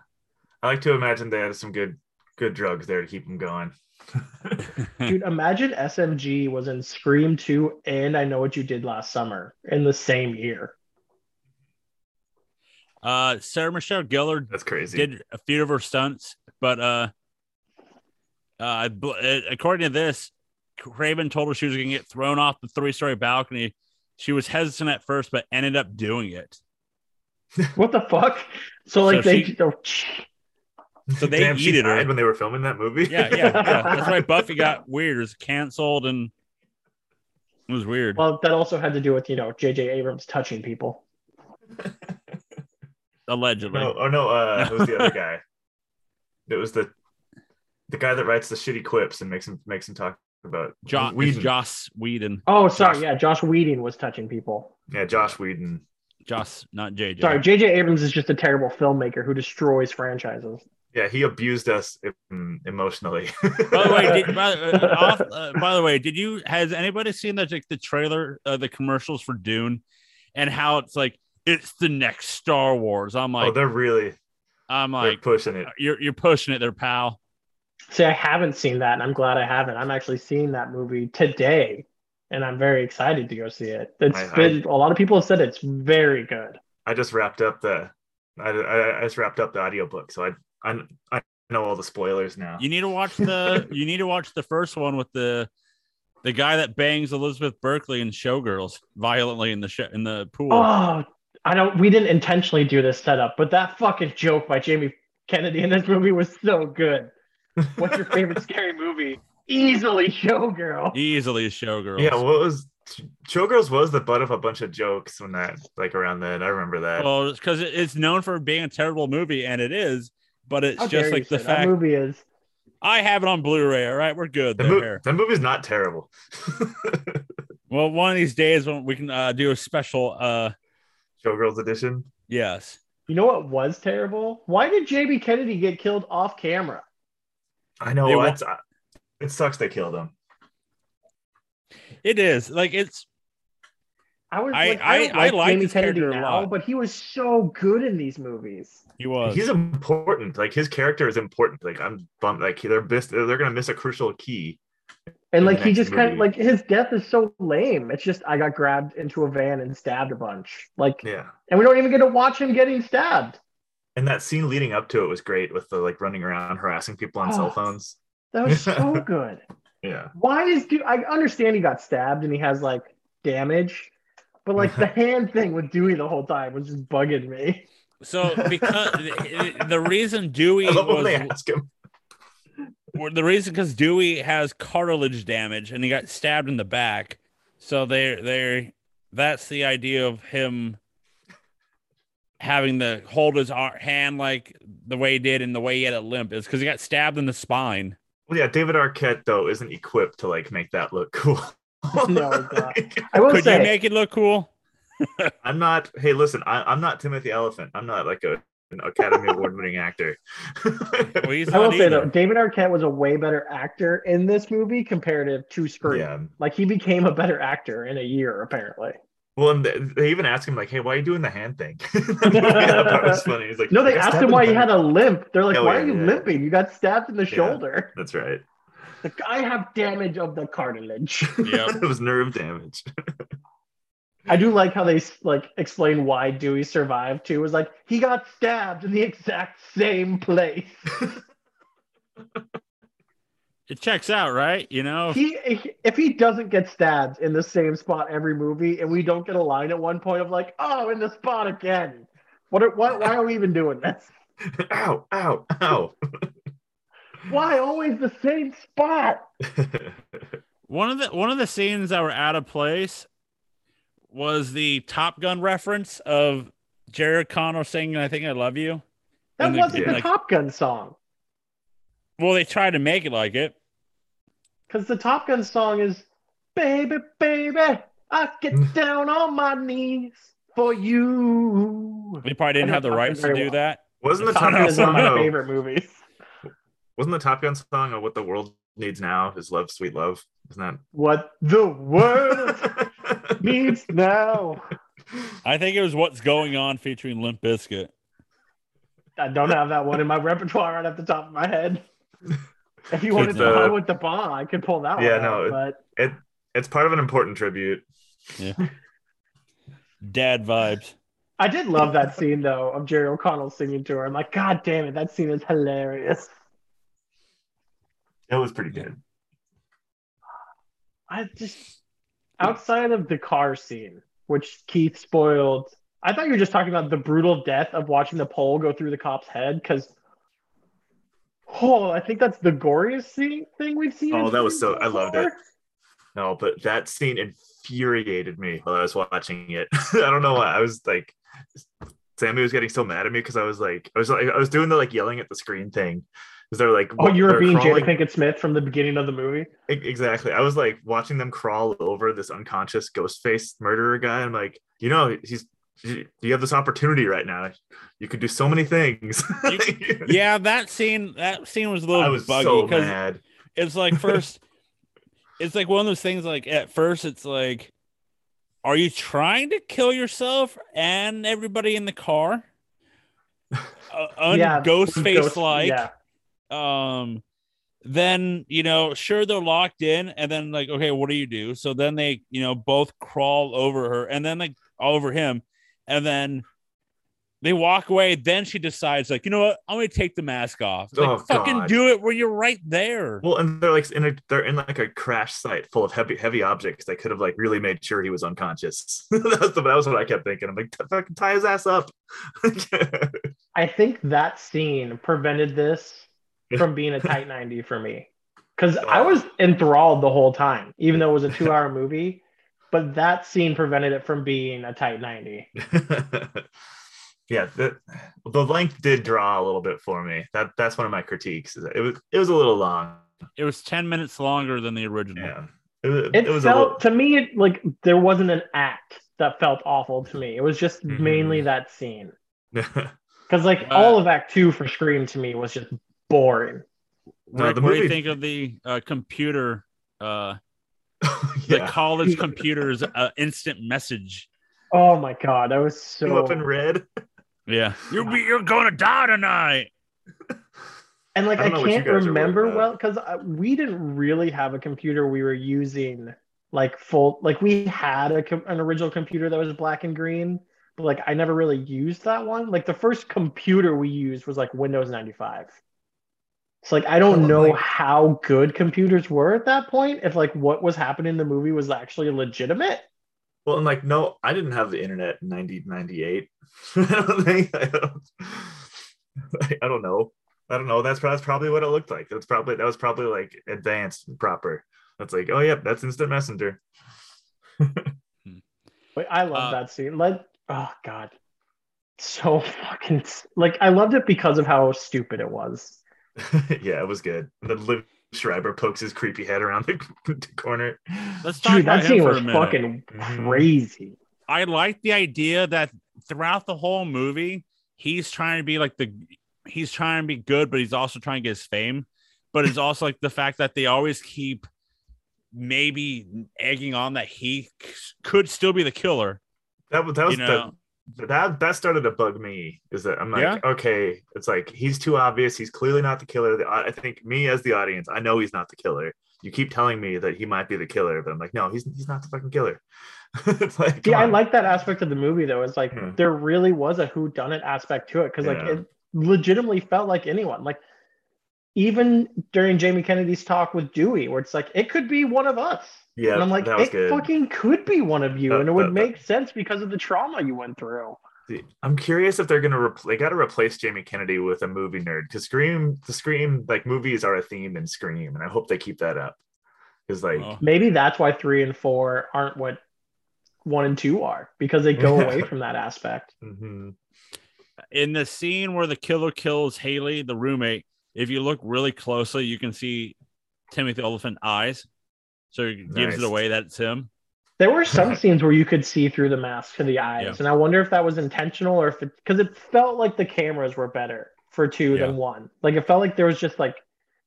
I like to imagine they had some good good drugs there to keep them going. Dude, imagine SMG was in Scream 2 and I Know What You Did Last Summer in the same year. Uh, Sarah Michelle Gellar That's crazy. did a few of her stunts, but uh, uh, I uh, according to this, Craven told her she was going to get thrown off the three-story balcony. She was hesitant at first, but ended up doing it. What the fuck? So like So they she- oh, So they Damn, she yeeted her. when they were filming that movie. Yeah, yeah, yeah. That's why Buffy got weird. It was canceled, and it was weird. well, that also had to do with you know J.J. Abrams touching people. Allegedly. no, or no, uh, it was the other guy. It was the the guy that writes the shitty quips and makes him makes him talk about Jo- Whedon. it's Joss Whedon. Oh, sorry, Josh- yeah, Josh Whedon was touching people. Yeah, Josh Whedon. Joss, not JJ. Sorry, J.J. Abrams is just a terrible filmmaker who destroys franchises. Yeah, he abused us emotionally. by the way, did, by, uh, off, uh, by the way, did you has anybody seen the like the trailer, uh, the commercials for Dune, and how it's like it's the next Star Wars? I'm oh, like, oh, they're really I'm they're like, pushing it. you're you're pushing it there, pal. See, I haven't seen that, and I'm glad I haven't. I'm actually seeing that movie today, and I'm very excited to go see it. It's I- I- been a lot of people have said it's very good. I just wrapped up the I, I, I just wrapped up the audiobook, so I I I know all the spoilers now. You need to watch the you need to watch the first one with the the guy that bangs Elizabeth Berkley in Showgirls violently in the sh- in the pool. Oh, I don't. We didn't intentionally do this setup, but that fucking joke by Jamie Kennedy in this movie was so good. What's your favorite scary movie? Easily Showgirl. Easily Showgirls. yeah, what was Showgirls was the butt of a bunch of jokes when that like around then. I remember that. Well, because it's known for being a terrible movie, and it is, but it's How just like the say that movie is. I have it on Blu-ray. All right, we're good that, mo- there. that movie's not terrible. Well, one of these days when we can uh, do a special. uh Showgirls edition. Yes, You know what was terrible? Why did JB Kennedy get killed off camera? I know They wa- what. It sucks they killed him. it is. Like it's I was I- like, I, I- I like like Jamie Kennedy character a now, lot. but he was so good in these movies. he was. He's important. Like his character is important. Like I'm bummed. Like they're miss, they're gonna miss a crucial key. And like he next just kind of like his death is so lame. It's just I got grabbed into a van and stabbed a bunch. Like, Yeah. and we don't even get to watch him getting stabbed. And that scene leading up to it was great with the like running around harassing people on Oh. cell phones. That was so good. Yeah. Why is do I understand he got stabbed and he has like damage, but like the hand thing with Dewey the whole time was just bugging me. So because the, the reason Dewey I love when was they ask him. Well, the reason because Dewey has cartilage damage and he got stabbed in the back. So they're they're that's the idea of him having to hold his ar- hand like the way he did and the way he had it limp is because he got stabbed in the spine. Well, yeah, David Arquette though isn't equipped to like make that look cool. No. I will Could say you make it look cool? I'm not. Hey, listen, I, I'm not Timothy Olyphant. I'm not like a an Academy Award winning actor. Well, he's I will not say either. though, David Arquette was a way better actor in this movie comparative to Scream. yeah. Like he became a better actor in a year, apparently. Well, and they, they even asked him like, "Hey, why are you doing the hand thing?" that was funny. He's like, No, they asked him why he had a limp. They're like, Oh, "Why yeah, are you yeah. limping? You got stabbed in the Yeah. shoulder." That's right. Like, I have damage of the cartilage. Yeah, it was nerve damage. I do like how they like explain why Dewey survived too. It was like he got stabbed in the exact same place. It checks out, right? You know, He if he doesn't get stabbed in the same spot every movie, and we don't get a line at one point of like, "Oh, in the spot again." What? Are, what? Why are we even doing this? ow! Ow! Ow! Why always the same spot? one of the one of the scenes that were out of place was the Top Gun reference of Jerry O'Connell singing "I Think I Love You." That the- wasn't the like- Top Gun song. Well, they tried to make it like it. Because the Top Gun song is Baby, baby, I get hmm. down on my knees for you. They probably didn't have the know Top rights to do well. that. Wasn't the Top Top Top Gun Gun is one song? of my though- favorite movies. Wasn't the Top Gun song of "What the World Needs Now" is "Love, Sweet Love"? Isn't that What the world that? needs now. I think it was "What's Going On" featuring Limp Bizkit. I don't have that one in my repertoire right off the top of my head. If you wanted to Uh, go with the bomb, I could pull that yeah, one out. no, But it it's part of an important tribute. Yeah. Dad vibes. I did love that scene though of Jerry O'Connell singing to her. I'm like, God damn it, that scene is hilarious. It was pretty good. I just outside of the car scene, which Keith spoiled. I thought you were just talking about the brutal death of watching the pole go through the cop's head because. Oh, I think that's the goriest scene thing we've seen. Oh, that was so- I loved it. No, but that scene infuriated me while I was watching it. I don't know why. I was like, Sammy was getting so mad at me because I was like, I was like, I was doing the like yelling at the screen thing. Because they're like, Oh, you were they're being Jada crawling- Pinkett Smith from the beginning of the movie. Exactly. I was like watching them crawl over this unconscious ghost face murderer guy. I'm like, you know, he's you have this opportunity right now. You could do so many things. Yeah, that scene. That scene was a little I was buggy so because mad. it's like first, it's like one of those things. Like at first, it's like, are you trying to kill yourself and everybody in the car? Uh, yeah, ghost face like. Yeah, um then you know sure they're locked in and then like okay what do you do so then they you know both crawl over her and then like all over him and then they walk away then she decides like you know what i'm gonna take the mask off It's like Oh, fucking God. do it when you're right there Well, and they're like in a they're in like a crash site full of heavy heavy objects. They could have like really made sure he was unconscious. that, was the, that was what I kept thinking. I'm like, fucking tie his ass up. I think that scene prevented this from being a tight 90 for me. Because I was enthralled the whole time, even though it was a two hour movie. but that scene prevented it from being a tight 90. yeah, the, the length did draw a little bit for me. That that's one of my critiques. Is that it was it was a little long. It was 10 minutes longer than the original. Yeah, it, was- It, it was felt a little. to me it, like there wasn't an act that felt awful to me. It was just Mhm. mainly that scene. Because like Uh, all of Act Two for Scream to me was just boring. Rick, the what do you think of the uh, computer, uh, the college computer's uh, instant message? Oh my god, that was Blew so. up in red. Yeah, you're you're gonna die tonight. And like I I, don't know what you can't guys are worried remember well because we didn't really have a computer we were using like full like we had a com- an original computer that was black and green, but like I never really used that one. Like the first computer we used was like Windows 95. So like I don't Oh, know like- how good computers were at that point. If like what was happening in the movie was actually legitimate. Well, and like, no, I didn't have the internet in 90, 98. I don't think. I don't, I don't know. I don't know. That's, that's probably what it looked like. That's probably that was probably like advanced and proper. That's like, oh yeah, that's instant messenger. But I love Uh, that scene. Like, oh god, so fucking like I loved it because of how stupid it was. yeah, it was good. The then Liev Schreiber pokes his creepy head around the, the corner. Let's talk Dude, about that scene for was a fucking Mhm. crazy. I like the idea that throughout the whole movie, he's trying to be like the he's trying to be good, but he's also trying to get his fame. But it's also like the fact that they always keep maybe egging on that he c- could still be the killer. That was that was You know, the, that that started to bug me. Is that I'm like, Yeah? okay, it's like he's too obvious. He's clearly not the killer. The, I think me as the audience, I know he's not the killer. You keep telling me that he might be the killer, but I'm like, no, he's he's not the fucking killer. it's like, come Yeah, I like that aspect of the movie though. It's like Yeah. there really was a who done it aspect to it because like Yeah. it legitimately felt like anyone. Like even during Jamie Kennedy's talk with Dewey, where it's like it could be one of us. Yeah, and I'm like, that was it good. fucking could be one of you, That- and it would that- make sense because of the trauma you went through. I'm curious if they're gonna repl- they got to replace Jamie Kennedy with a movie nerd because Scream, the Scream like movies are a theme in Scream, and I hope they keep that up. Because like, Oh. Maybe that's why three and four aren't what one and two are because they go Yeah. away from that aspect. mhm. in the scene where the killer kills Haley, the roommate, if you look really closely, you can see Timothy Olyphant eyes. So it gives it away that it's him. There were some scenes where you could see through the mask to the eyes, Yeah. and I wonder if that was intentional or if it because it felt like the cameras were better for two Yeah. than one. Like it felt like there was just like,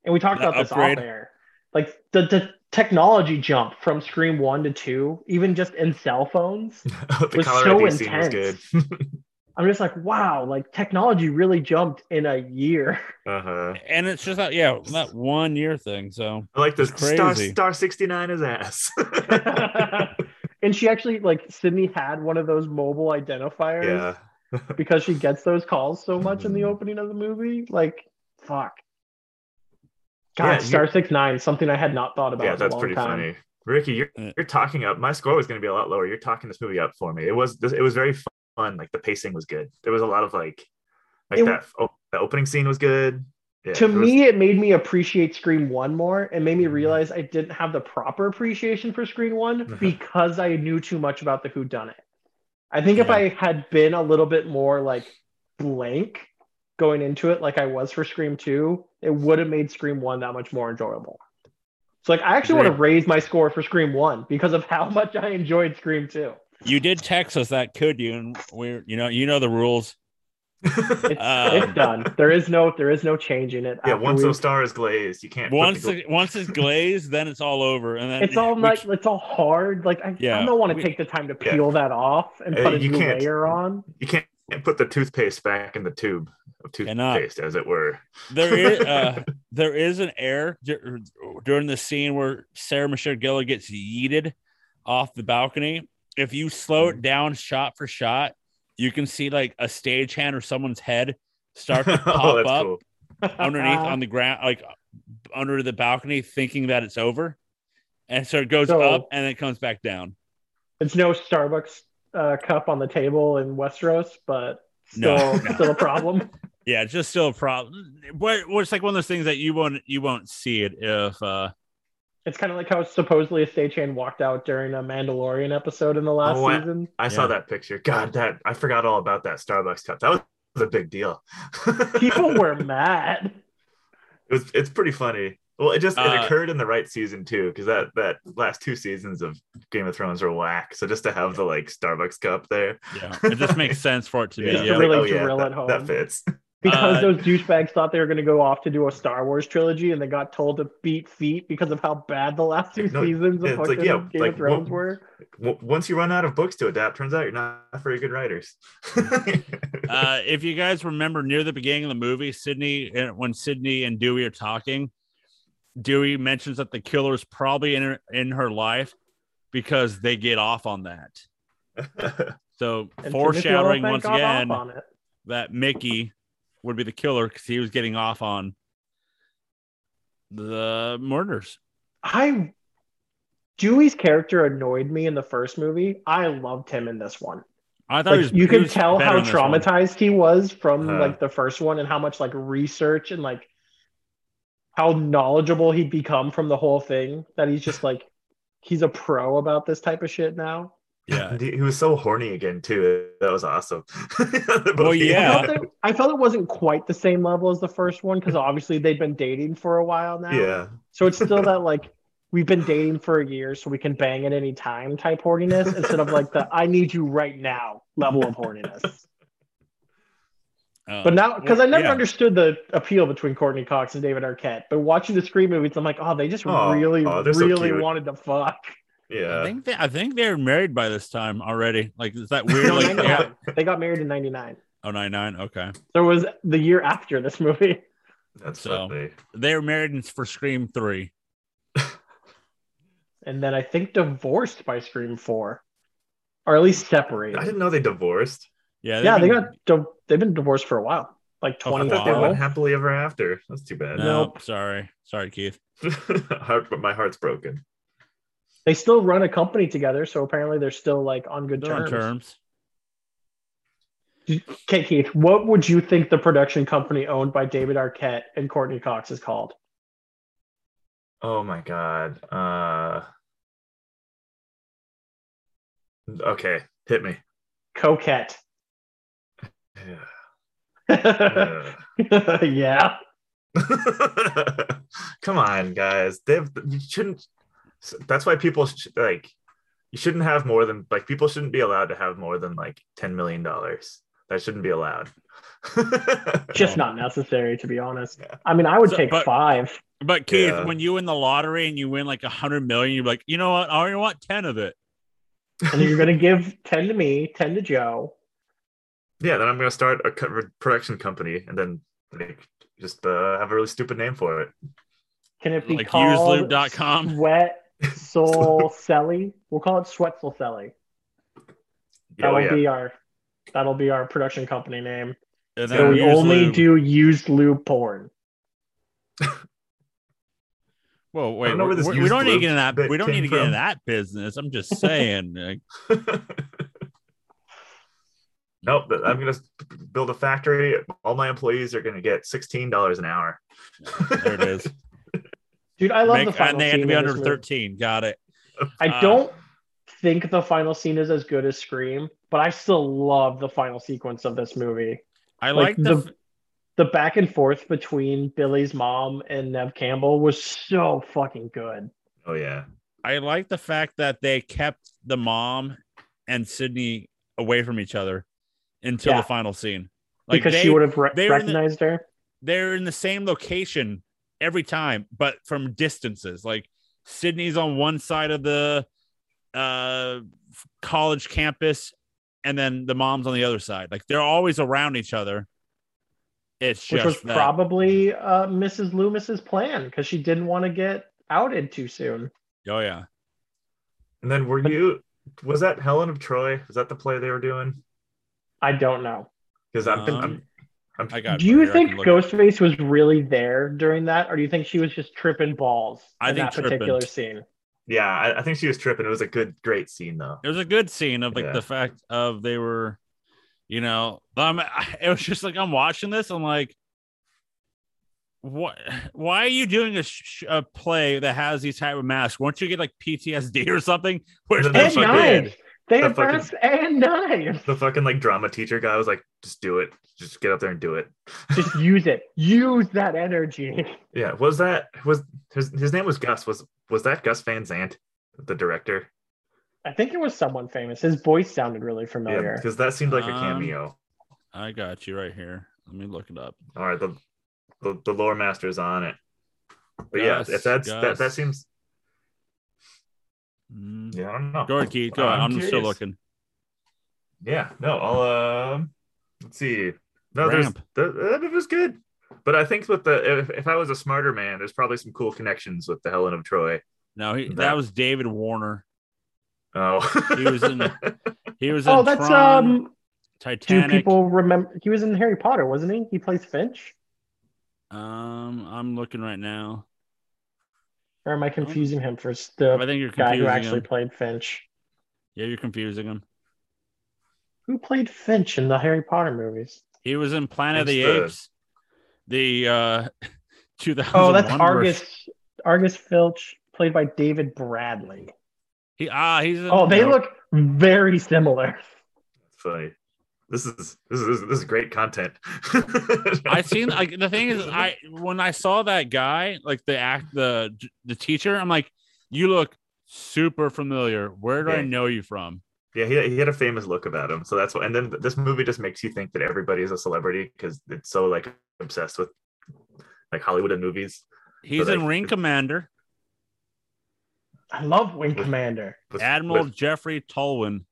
and we talked The about this upgrade. off air, like the the technology jump from Scream one to two, even just in cell phones. the Was caller so ID scene was good. intense. I'm just like, wow, like technology really jumped in a year. uh huh. And it's just that, yeah, that one year thing. So I like this It's star crazy. star 69 is ass. and she actually like Sidney had one of those mobile identifiers yeah. because she gets those calls so much in the Mhm. opening of the movie. Like, fuck. God, Yeah, Star Six Nine, something I had not thought about. Yeah, in a that's long pretty time. funny. Ricky, you're you're talking up. My score was going to be a lot lower. You're talking this movie up for me. It was this. It was very fun. Like the pacing was good. There was a lot of like, like It- that. Oh, the opening scene was good. Yeah, to it was- me, it made me appreciate Scream One more, and made me Mhm. realize I didn't have the proper appreciation for Scream One Uh-huh. because I knew too much about the Who Done It. I think if I had been a little bit more like blank going into it, like I was for Scream Two, it would have made Scream One that much more enjoyable. So, like, I actually want to raise my score for Scream One because of how much I enjoyed Scream Two. You did text us that could you, and we're you know you know the rules. It's, Um, it's done. There is no there is no changing it. yeah, after once we- those stars glaze, you can't. put the Once once it's glazed, then it's all over, and then it's all we- like it's all hard. Like I, Yeah, I don't want to take the time to Yeah. peel that off and Uh, put a new can't. layer on. you can't put the toothpaste back in the tube of toothpaste, as it were. there is uh, there is an air during the scene where Sarah Michelle Gellar gets yeeted off the balcony. If you slow Mm-hmm. it down shot for shot, you can see like a stagehand or someone's head start to pop oh, up cool. underneath on the ground, like under the balcony, thinking that it's over. And so it goes So- up and then it comes back down. It's no Starbucks uh, cup on the table in Westeros, but No, still no. still a problem. Yeah, it's just still a problem. But well, it's like one of those things that you won't you won't see it if uh It's kind of like how supposedly a stagehand walked out during a Mandalorian episode in the last Oh, I- season. I saw Yeah. that picture. God, that I forgot all about that Starbucks cup. That was a big deal. People were mad. It was, it's pretty funny. Well, it just it Uh, occurred in the right season too, because that that last two seasons of Game of Thrones were whack. So just to have the like Starbucks cup there, Yeah, it just makes sense for it to be. yeah, to Yeah, really oh, yeah, drill that, it home. that fits. Because Uh, those douchebags thought they were going to go off to do a Star Wars trilogy, and they got told to beat feet because of how bad the last two No, seasons of it's like, fucking yeah, Game like, of Thrones what- were. Once you run out of books to adapt, turns out you're not very good writers. uh, if you guys remember near the beginning of the movie, Sidney, uh, when Sidney and Dewey are talking, Dewey mentions that the killer's probably in her, in her life because they get off on that. So And foreshadowing once Olyphant got off again on that Mickey would be the killer because he was getting off on the murders. I Dewey's character annoyed me in the first movie. I loved him in this one. I thought Like, he was, you could tell how in this one. traumatized he was from Uh-huh. like the first one and how much like research and like how knowledgeable he'd become from the whole thing that he's just like he's a pro about this type of shit now. Yeah, And he he was so horny again too. That was awesome. Well, I yeah. felt, that, I felt it wasn't quite the same level as the first one because obviously they've been dating for a while now. yeah. So it's still that like we've been dating for a year, so we can bang at any time type horniness instead of like the I need you right now level of horniness. Uh, But now, because well, I never yeah. understood the appeal between Courteney Cox and David Arquette, but watching the Scream movies, I'm like, oh, they just Oh, really, oh, they're so really wanted to fuck. I Yeah. think they, I think they're married by this time already. Like, is that weird? No, like, 99. They got married in '99, oh, 99? Okay. so it was the year after this movie. That's So- funny. They were married in- for Scream 3. And then I think divorced by Scream Four, or at least separated. I didn't know they divorced. Yeah, yeah, they got di- they've been divorced for a while, like Oh, for a I thought they went happily ever after. That's too bad. No, Nope. sorry. Sorry, Keith. Heart, but my heart's broken. They still run a company together, so apparently they're still like on good They're on terms. terms. Okay, Keith, what would you think the production company owned by David Arquette and Courteney Cox is called? Oh my god. Uh Okay, hit me. Coquette. Yeah. yeah. Come on, guys. They've you shouldn't. That's why people sh- like you shouldn't have more than like people shouldn't be allowed to have more than like ten million dollars. That shouldn't be allowed. Just not necessary, to be honest. Yeah. I mean, I would So- take but- five. But Keith, Yeah. when you win the lottery and you win like a hundred million, you're like, you know what? I only want ten of it. And you're going to give 10 to me, 10 to Joe. Yeah, then I'm gonna start a production company and then like just uh, have a really stupid name for it. Can it be Like called uselube.com? Sweat Soul Selly? We'll call it Sweat Soul Selly. Oh, that'll Oh yeah. be our that'll be our production company name. And So we only lube. do used lube porn. Whoa, wait. don't know where this we we don't need to get in that. We don't need came to get in that business. I'm just saying. like, nope. I'm gonna build a factory. All my employees are gonna get sixteen dollars an hour. there it is. Dude, I love the Make, final and they had to be under this movie. 13. Got it. I Uh, don't think the final scene is as good as Scream, but I still love the final sequence of this movie. I Like, like, the. the- The back and forth between Billy's mom and Neve Campbell was so fucking good. Oh yeah. I like the fact that they kept the mom and Sidney away from each other until Yeah. the final scene. Like because they, she would have re- they the- recognized her. they're in the same location every time, but from distances. Like Sidney's on one side of the uh, college campus, and then the mom's on the other side. Like they're always around each other. It's which just was that- probably uh, Mrs. Loomis's plan because she didn't want to get outed too soon. oh yeah. And then were you? Was that Helen of Troy? Was that the play they were doing? I don't know. Because I'm, I'm, Um, I'm, I got. do you here, think Ghostface was really there during that, or do you think she was just tripping balls I in think that tripping. particular scene? yeah, I, I think she was tripping. It was a good, great scene though. It was a good scene of like Yeah. the fact of they were, you know, um, it was just like I'm watching this. I'm like, what? Why are you doing a, sh- a play that has these type of masks? Won't you get like PTSD or something? Where's And the And fucking- knives. They the have fucking- masks and knives. The fucking like drama teacher guy was like, just do it. Just get up there and do it. Just use it. Use that energy. Yeah. Was that was his his name was Gus. Was was that Gus Van Sant, the director? I think it was someone famous. His voice sounded really familiar. because that seemed like a Um, cameo. I got you right here. Let me look it up. All right, the the, the lore master's on it. But Gus, yeah, if that's that that seems Mm. yeah, I don't know. Go ahead, Keith. Go ahead. I'm I'm, still looking. Yeah, no, I'll um let's see. No, there's Ramp. the, the, it was good. But I think with the if, if I was a smarter man, there's probably some cool connections with the Helen of Troy. No, he, that, That- was David Warner. Oh, He was in He was in Oh, that's Tron, um. Do people remember? He was in Harry Potter, wasn't he? He plays Finch. Um, I'm looking right now. Or am I confusing him for s- I the think you're guy who actually him. played Finch? Yeah, you're confusing him. Who played Finch in the Harry Potter movies? He was in Planet of the, It's the- Apes. The uh 2000 Oh, that's Argus. Argus Filch, played by David Bradley. He ah, he's in, Oh, they no, look very similar. That's funny. This is this is this is great content. I've seen like the thing is I when I saw that guy like the act the the teacher I'm like you look super familiar. Where do I know you from? Yeah, he, he had a famous look about him. So that's what, and then this movie just makes you think that everybody is a celebrity because it's so like obsessed with like Hollywood and movies. He's So in they- Wing Commander. I love Wing Commander. With, Admiral with, Jeffrey Tolwyn.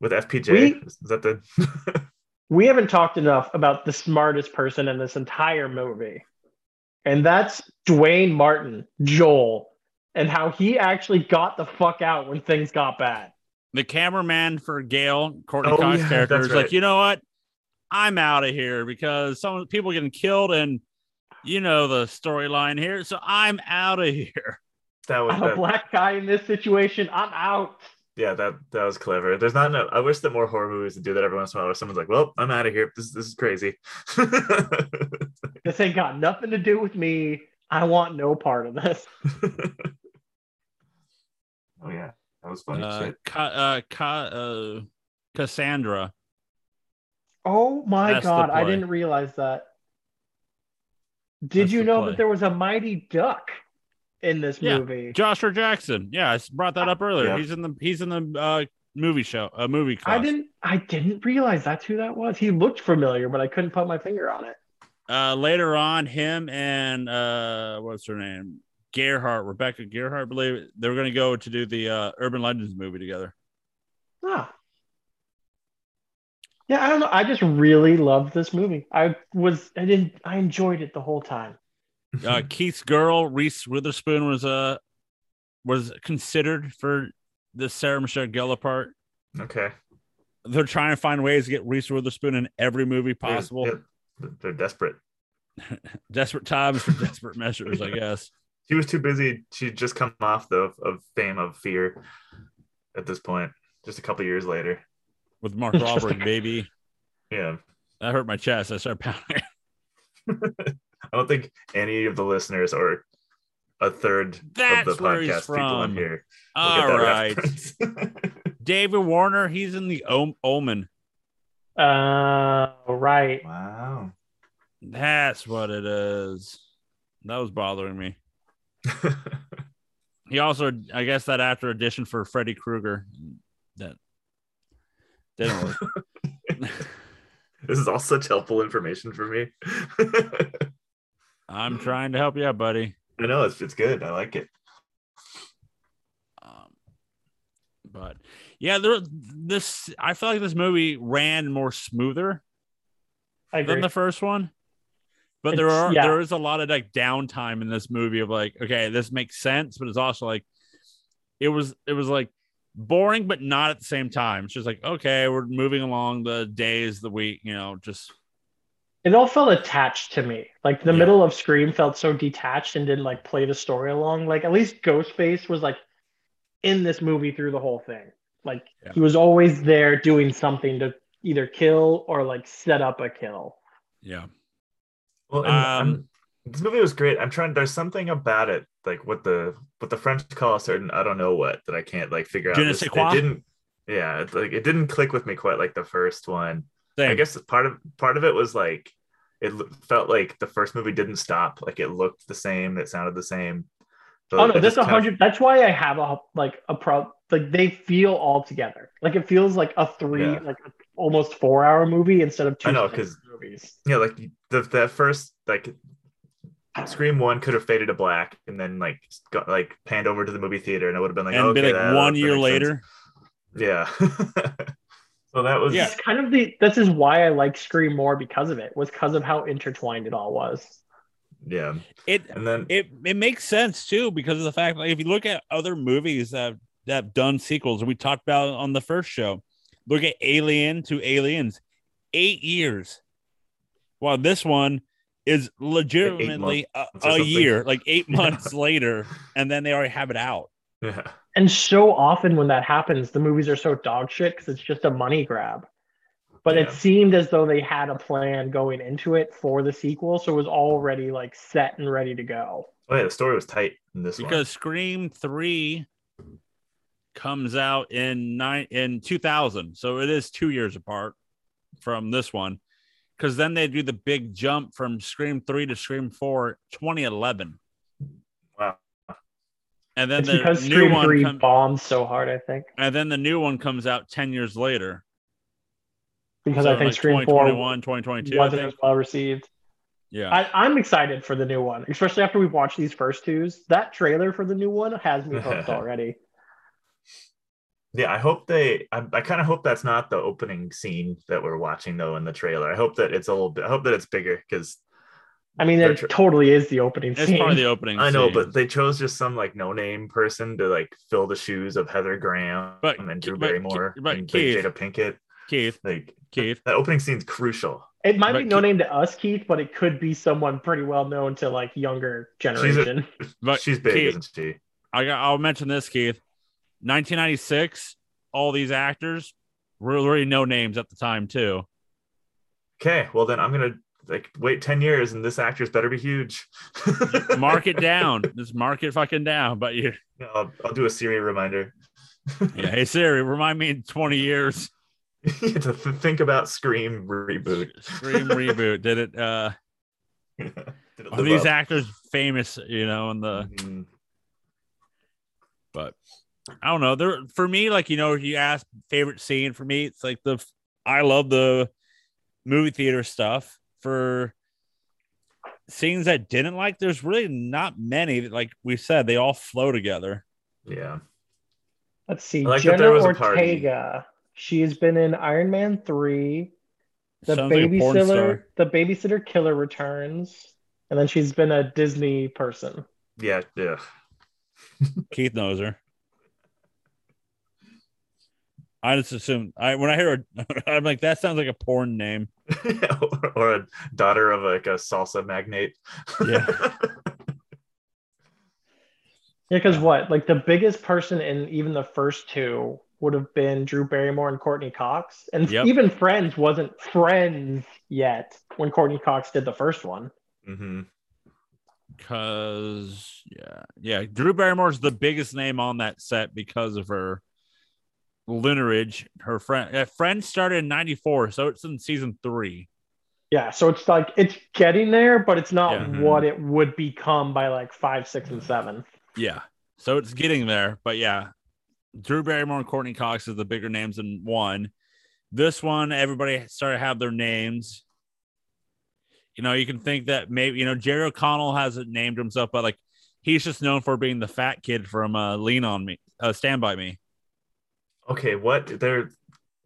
With FPJ. We- is that the? We haven't talked enough about the smartest person in this entire movie, and that's Duane Martin, Joel, and how he actually got the fuck out when things got bad. The cameraman for Gale, Courteney Oh, Cox yeah, character, that's is like, you know what? I'm out of here because some people getting killed and you know the storyline here. So I'm out of here. that was I'm a black guy in this situation. I'm out. Yeah. That that was clever. There's not enough. I wish that more horror movies would do that every once in a while. Where someone's like, "Well, I'm out of here. This this is crazy." This ain't got nothing to do with me. I want no part of this. oh yeah, that was funny. Uh, shit. Ca- uh, Ca- uh, Cassandra. Oh my That's god, I didn't realize that. Did That's you know play. that there was a mighty duck in this Yeah. movie? Joshua Jackson. Yeah, I brought that up earlier. Yeah. He's in the he's in the uh, movie show, a movie. I didn't I didn't realize that's who that was. He looked familiar, but I couldn't put my finger on it. Uh, later on, him and uh, what's her name, Gayheart, Rebecca Gayheart, I believe they were going to go to do the uh, Urban Legends movie together. Ah. Yeah, I don't know. I just really loved this movie. I was I didn't I enjoyed it the whole time. Uh, Keith's girl, Reese Witherspoon, was uh was considered for the Sarah Michelle Gellar part. okay. They're trying to find ways to get Reese Witherspoon in every movie possible. Yeah, they're desperate. Desperate times for desperate measures, I guess. She was too busy. She'd just come off the of fame of fear at this point. Just a couple years later. With Mark Wahlberg, baby. Yeah. That hurt my chest. I started pounding. I don't think any of the listeners or a third That's of the where he's podcast people in from. here will All get that right. David Warner, he's in the Om- Omen. Uh right. wow. That's what it is. That was bothering me. He also, I guess, that after audition for Freddy Krueger, that didn't work. this is all such helpful information for me. I'm trying to help you out, buddy. I know it's it's good. I like it. Um, but yeah, there. This I feel like this movie ran more smoother I agree. than the first one. But there are yeah. there is a lot of like downtime in this movie of like, okay, this makes sense, but it's also like it was it was like boring, but not at the same time. It's just like, okay, we're moving along the days, the week, you know, just it all felt attached to me. Like the Yeah. middle of Scream felt so detached and didn't like play the story along. Like at least Ghostface was like in this movie through the whole thing. Like Yeah. he was always there doing something to either kill or like set up a kill. yeah. Well, and Um, this movie was great. I'm trying. There's something about it, like what the what the French call a certain I don't know what that I can't like figure out. Je ne This- it quoi? didn't. Yeah, it, like it didn't click with me quite like the first one. Same. I guess part of part of it was like it felt like the first movie didn't stop. Like it looked the same. It sounded the same. So Oh no, this just kind of- hundred. That's why I have a like a pro. Like they feel all together. Like it feels like a three, Yeah. like a almost four hour movie instead of two. I know, separate 'cause- movies. yeah, like the that first like Scream one could have faded to black and then like got like panned over to the movie theater and it would have been like and okay, be like one year makes sense. later. Yeah. so that was Yeah. Kind of the. This is why I like Scream more because of it. Was because of how intertwined it all was. yeah. It And then it it makes sense too because of the fact like if you look at other movies that that have done sequels and we talked about on the first show look at alien to aliens eight years while this one is legitimately a, a year like eight Yeah. months later and then they already have it out yeah. And so often when that happens, the movies are so dog shit because it's just a money grab. But it seemed as though they had a plan going into it for the sequel, so it was already like set and ready to go. Oh yeah, the story was tight in this because scream 3 comes out in nine in 2000 so it is two years apart from this one because then they do the big jump from scream 3 to scream 4 2011 one. Wow. And then It's the because new Scream one 3 com- bombed so hard, I think. and then the new one comes out 10 years later Because So, I think like Scream 4 2021 2022 wasn't as well received. yeah I, I'm excited for the new one, especially after we've watched these first twos. That trailer for the new one has me hooked already. Yeah, I hope they. I, I kind of hope that's not the opening scene that we're watching though in the trailer. I hope that it's a little bit. I hope that it's bigger because I mean, They're it tr- totally is the opening it's scene. probably the opening I know, scene. but they chose just some like no name person to like fill the shoes of Heather Graham But- and Drew but- Barrymore but and Keith- Jada Pinkett. keith Like keith that opening scene's crucial. It might be no Keith- name to us, Keith, but it could be someone pretty well known to like younger generation. but She's big, Keith, isn't she? I got, I'll mention this, Keith. 1996, all these actors were already no names at the time too. Okay, well then I'm gonna like wait ten years and this actress better be huge. Mark it down. Just mark it fucking down. But you, I'll, I'll do a Siri reminder. yeah. Hey Siri, remind me in 20 years. you to th- think about Scream reboot. Scream reboot. Did it? Uh, Did it are these up? actors famous? You know, in the Mhm. but I don't know. There for me, like you know, if you ask favorite scene for me, it's like the I love the movie theater stuff. For scenes that didn't like, there's really not many. that, Like we said, they all flow together. Yeah. Let's see. I like Jenna there was a. Ortega. She has been in Iron Man 3, The Sounds like a porn Babysitter, star. The Babysitter Killer Returns, and then she's been a Disney person. Yeah. Yeah. Keith knows her. I just assume I when I hear her, I'm like that sounds like a porn name. or, or a daughter of like a salsa magnate. Yeah. Yeah, because what? Like the biggest person in even the first two would have been Drew Barrymore and Courteney Cox. And Yep. even Friends wasn't Friends yet when Courteney Cox did the first one. hmm Cause yeah, yeah. Drew Barrymore's the biggest name on that set because of her lineage. Her friend, friend started in '94, so it's in season three. Yeah, so it's like it's getting there, but it's not Yeah. what it would become by like five, six, and seven. Yeah, so it's getting there. But yeah, Drew Barrymore and Courteney Cox is the bigger names in one. This one, everybody started to have their names. You know, you can think that maybe you know Jerry O'Connell hasn't named himself, but like he's just known for being the fat kid from uh, Lean on Me, uh, Stand by Me. Okay, what there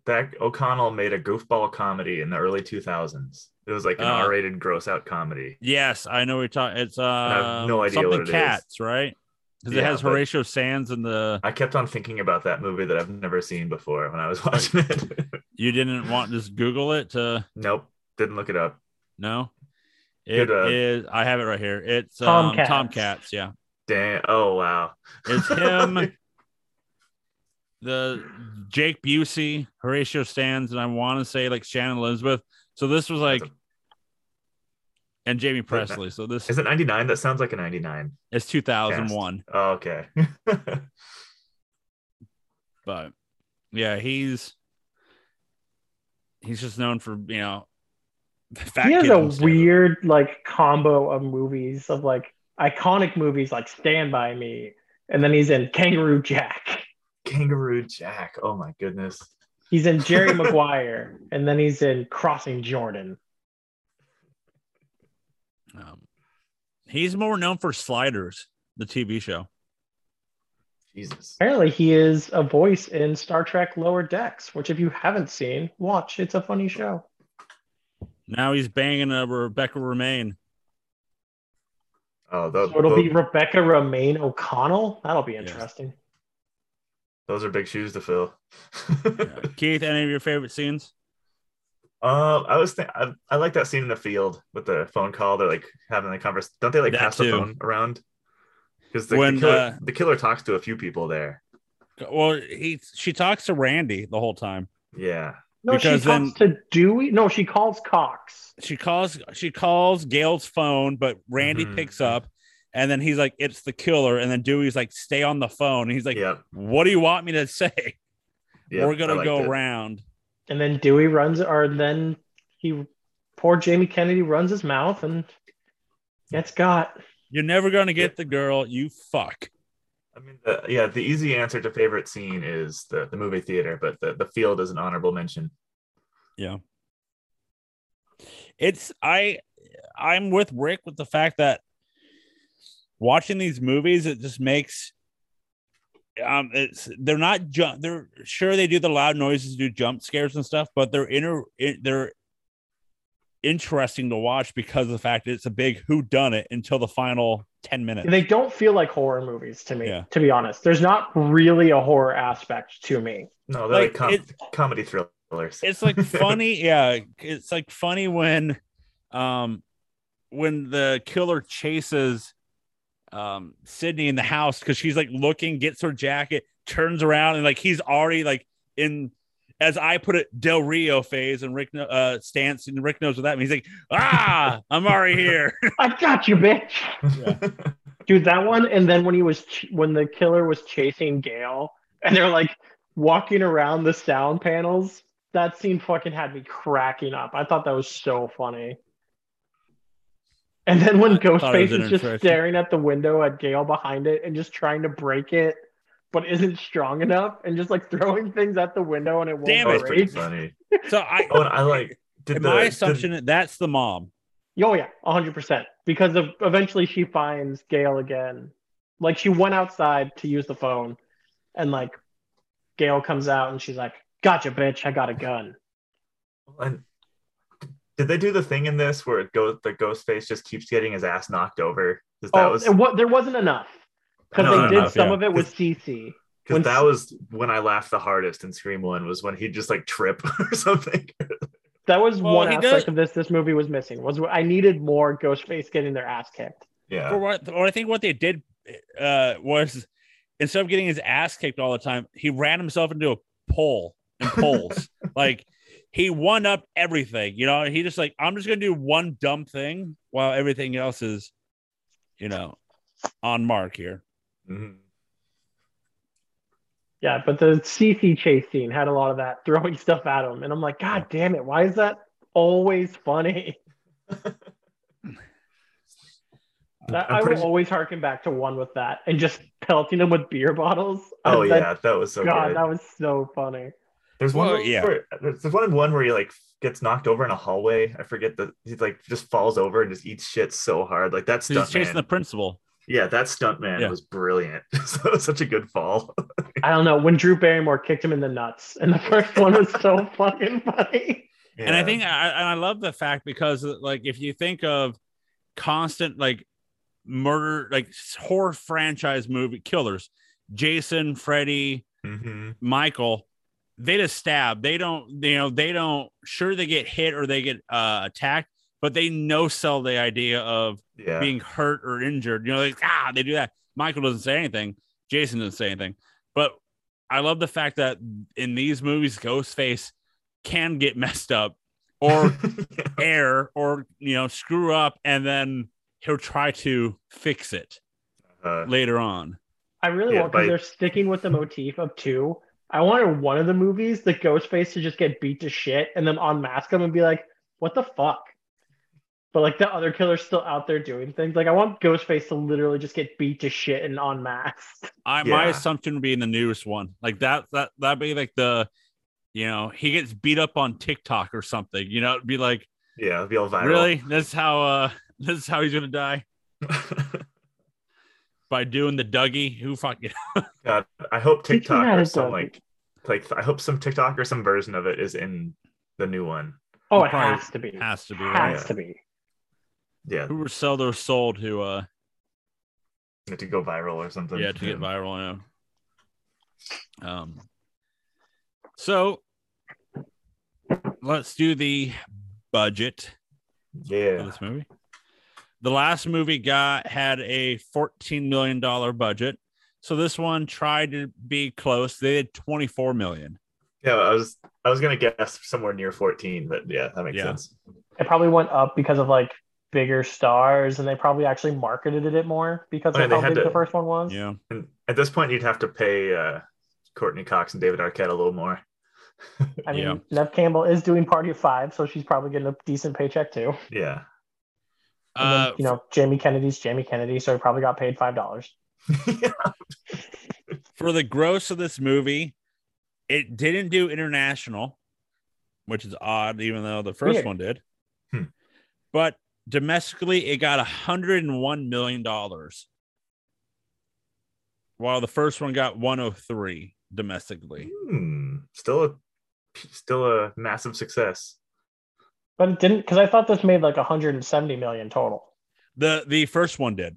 that O'Connell made a goofball comedy in the early 2000s. It was like an Uh, R-rated gross out comedy. Yes, I know we're talking. It's uh, have no idea something what it is. cats, right? Because it has Horatio Sanz in the. I kept on thinking about that movie that I've never seen before when I was watching it. You didn't want to just Google it to nope, didn't look it up. no. It Good, is. uh, I have it right here. It's um, Tomcats. Tomcats. Yeah, Damn. Oh wow. it's him. the Jake Busey, Horatio Sanz, and I want to say like Shannon Elizabeth. So this was like, That's and Jaime Pressly. So this Is it 99? That sounds like a 99. It's 2001. Oh, okay. but yeah, he's he's just known for you know. Fat he has a on steroids. weird like combo of movies of like iconic movies like Stand By Me, and then he's in Kangaroo Jack. Kangaroo Jack. Oh my goodness. He's in Jerry Maguire, and then he's in Crossing Jordan. Um, he's more known for Sliders, the TV show. Jesus. Apparently, he is a voice in Star Trek Lower Decks, which if you haven't seen, watch. It's a funny show. Now he's banging a Rebecca Romijn. Oh, those, So it'll be Rebecca Romijn O'Connell. That'll be interesting. Those are big shoes to fill. Yeah. Keith, any of your favorite scenes? Um, I was think I, I like that scene in the field with the phone call. They're like having the conversation. Don't they like That pass too. the phone around? Because the, When, the, killer, uh, the killer talks to a few people there. Well, he she talks to Randy the whole time. Yeah. No, Because she talks to Dewey. No, she calls Cox. She calls she calls Gale's phone, but Randy Mhm. picks up, and then he's like, "It's the killer," and then Dewey's like, "Stay on the phone." And he's like, Yep. "What do you want me to say? yep, We're gonna go it. around." And then Dewey runs, or then he, poor Jamie Kennedy runs his mouth and gets got. You're never gonna get the girl. You fuck. I mean, the, yeah, the easy answer to favorite scene is the, the movie theater, but the, the field is an honorable mention. Yeah. It's I I'm with Rick with the fact that watching these movies it just makes um it's they're not jump they're sure they do the loud noises do jump scares and stuff but they're inner it, they're interesting to watch because of the fact that it's a big who done it until the final 10 minutes They don't feel like horror movies to me, Yeah. to be honest. There's not really a horror aspect to me. No, they're like, Like, com- it- comedy thrillers. it's like funny yeah it's like funny when um when the killer chases um sidney in the house because she's like looking gets her jacket turns around and like he's already like in as i put it del rio phase and rick uh stance and rick knows what that means he's like ah i'm already here I got you, bitch. Dude, that one, and then when he was ch- when the killer was chasing Gale, and they're like walking around the sound panels. That scene fucking had me cracking up. I thought that was so funny. And then when I thought it was Ghostface is just interesting. staring at the window at Gale behind it and just trying to break it, but isn't strong enough, and just like throwing things at the window and it won't Damn that was pretty break. funny. so i Oh, I like did the my did- assumption that's the mom Oh yeah, hundred percent. Because of eventually she finds Gale again. Like she went outside to use the phone, and like Gale comes out and she's like, "Gotcha, bitch! I got a gun." And did they do the thing in this where it goes the ghost face just keeps getting his ass knocked over? Because that oh, was and what there wasn't enough because No, they did enough, some yeah. of it with Cici. because that was when I laughed the hardest in Scream One was when he'd just like trip or something. That was Well, one aspect does- of this. This movie was missing. Was I needed more Ghostface getting their ass kicked. yeah. or what or I think what they did uh was instead of getting his ass kicked all the time, he ran himself into a pole and poles. like he won up everything, you know. He just like, I'm just gonna do one dumb thing while everything else is, you know, on mark here. Mhm. Yeah, but the Cici chase scene had a lot of that throwing stuff at him, and I'm like, God damn it! Why is that always funny? That, I'm will pretty- always harken back to one with that and just pelting him with beer bottles. Oh That- yeah, that was so God, good. that was so funny. There's one. Well, where- yeah. where- there's there's one in one where he like gets knocked over in a hallway. I forget that he like just falls over and just eats shit so hard. Like that's He's stunt chasing the principal. Yeah, that stunt man Yeah. was brilliant. so it was such a good fall. I don't know when Drew Barrymore kicked him in the nuts, and the first one was so fucking funny. And I think I, and I love the fact because like if you think of constant like murder like horror franchise movie killers, Jason, Freddy, Mhm. Michael, they just stab. They don't, you know, they don't. Sure, they get hit or they get uh, attacked, but they no sell the idea of yeah. being hurt or injured. You know, like ah, they do that. Michael doesn't say anything. Jason doesn't say anything. But I love the fact that in these movies, Ghostface can get messed up or err or you know screw up and then he'll try to fix it uh, later on. I really Yeah, want because they're sticking with the motif of two. I wanted one of the movies, the Ghostface, to just get beat to shit and then unmask him and be like, "What the fuck?" But like the other killer's still out there doing things. Like I want Ghostface to literally just get beat to shit and unmasked. I my assumption would be in the newest one. Like that that that'd be like the you know, he gets beat up on TikTok or something. You know, it'd be like, yeah, it'll be all viral. really? That's how uh this is how he's gonna die? By doing the Dougie? Who fucking God, I hope TikTok or some like like I hope some TikTok or some version of it is in the new one. Oh, it Probably has to be. has to be Has right? Yeah. to be. Yeah, Who would sell their soul to uh to go viral or something. yeah to get viral yeah. Um so let's do the budget for Yeah, this movie. The last movie got had a fourteen million dollar budget, so this one tried to be close. They did twenty four million. yeah. I was I was gonna guess somewhere near 14, but yeah, that makes Yeah. sense. It probably went up because of like bigger stars, and they probably actually marketed it more because Oh, yeah, of they how big to- the first one was. Yeah, And at this point, you'd have to pay uh, Courteney Cox and David Arquette a little more. I mean, Yeah. Neve Campbell is doing Party of Five, so she's probably getting a decent paycheck too. Yeah, And then, you know, Jamie Kennedy's Jamie Kennedy, so he probably got paid five dollars. for the gross of this movie, it didn't do international, which is odd, even though the first Weird. one did. Hmm. But domestically, it got hundred and one million dollars, while the first one got one hundred three domestically. Hmm, still a still a massive success. But it didn't because I thought this made like 170 million total. The the first one did.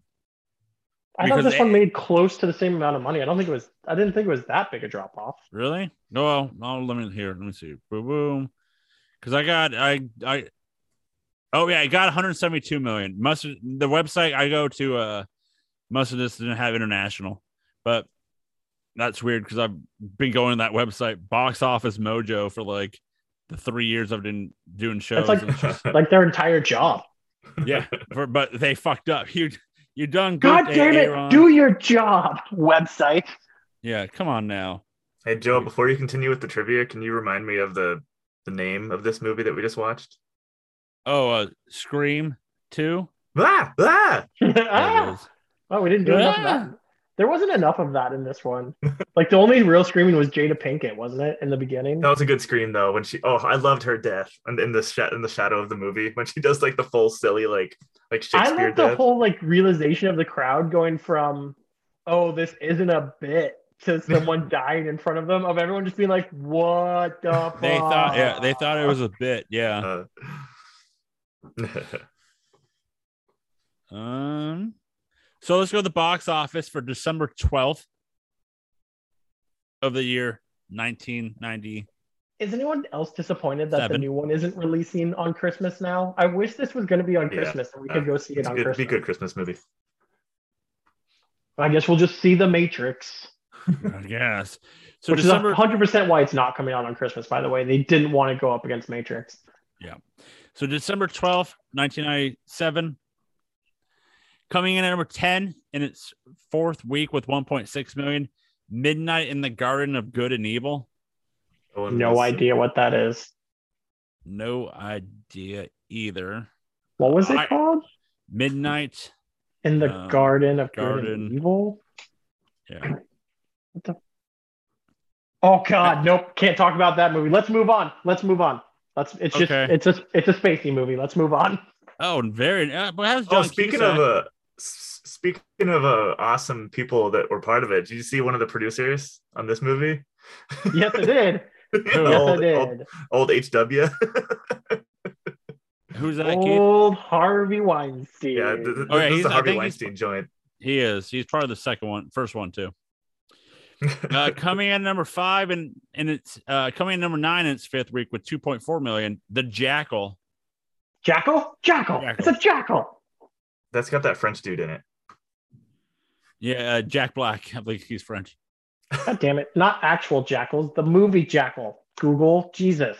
I thought this one made close to the same amount of money. I don't think it was. I didn't think it was that big a drop off. Really? No, no. Let me here. Let me see. Boom, boom. Because I got I I. Oh yeah, I got 172 million. Must the website I go to uh must have just didn't have international, but that's weird because I've been going to that website Box Office Mojo for like the three years I've been doing shows. It's like just- like their entire job. yeah, for, but they fucked up. You you done good. God damn it! Aaron. Do your job, website. yeah, come on now. Hey Joe, before you continue with the trivia, can you remind me of the the name of this movie that we just watched? Oh, uh, Scream two. Ah, ah! Ah, oh, we didn't do enough of Ah. that. There wasn't enough of that in this one. like the only real screaming was Jada Pinkett, wasn't it, in the beginning? That was a good scream though. When she, oh, I loved her death, and in the sh- in the shadow of the movie when she does like the full silly like like Shakespeare. I Shakespeare love the death. whole like realization of the crowd going from, "Oh, this isn't a bit," to someone dying in front of them. Of everyone just being like, "What the?" Fuck? They thought yeah, they thought it was a bit. Yeah. Uh, Um, so let's go to the box office for December 12th of the year 1990. Is anyone else disappointed that the new one isn't releasing on Christmas now? I wish this was going to be on Yeah. Christmas and we Uh, could go see it it's a on good, Christmas. be good Christmas movie. I guess we'll just see The Matrix, I guess. So which December is 100% why it's not coming out on Christmas, by the way. They didn't want to go up against Matrix. Yeah. So December 12th, 1997. Coming in at number 10 in its fourth week with 1.6 million. Midnight in the Garden of Good and Evil. Owen No Wilson. idea what that is. No idea either. What was it I- called? Midnight. In the um, Garden of Good and Evil? Yeah. Oh God, nope, can't talk about that movie. Let's move on. Let's move on. Let's. It's just. It's a. It's a spacey movie. Let's move on. Oh, very. Uh, but how's Oh, speaking Cusack? of uh, s- speaking of uh, awesome people that were part of it, did you see one of the producers on this movie? Yes, I did. yes, old, I did. old HW. Who's that, Keith? Old Harvey Weinstein. yeah, th- th- Oh, yeah, this is the Harvey Weinstein joint. He is. He's part of the second one, first one too. Uh, coming in number five and and it's uh, coming in number nine in its fifth week with 2.4 million. The Jackal. Jackal. Jackal. Jackal. It's a jackal. That's got that French dude in it. Yeah, uh, Jack Black. I believe he's French. God damn it! Not actual jackals. The movie Jackal. Google. Jesus.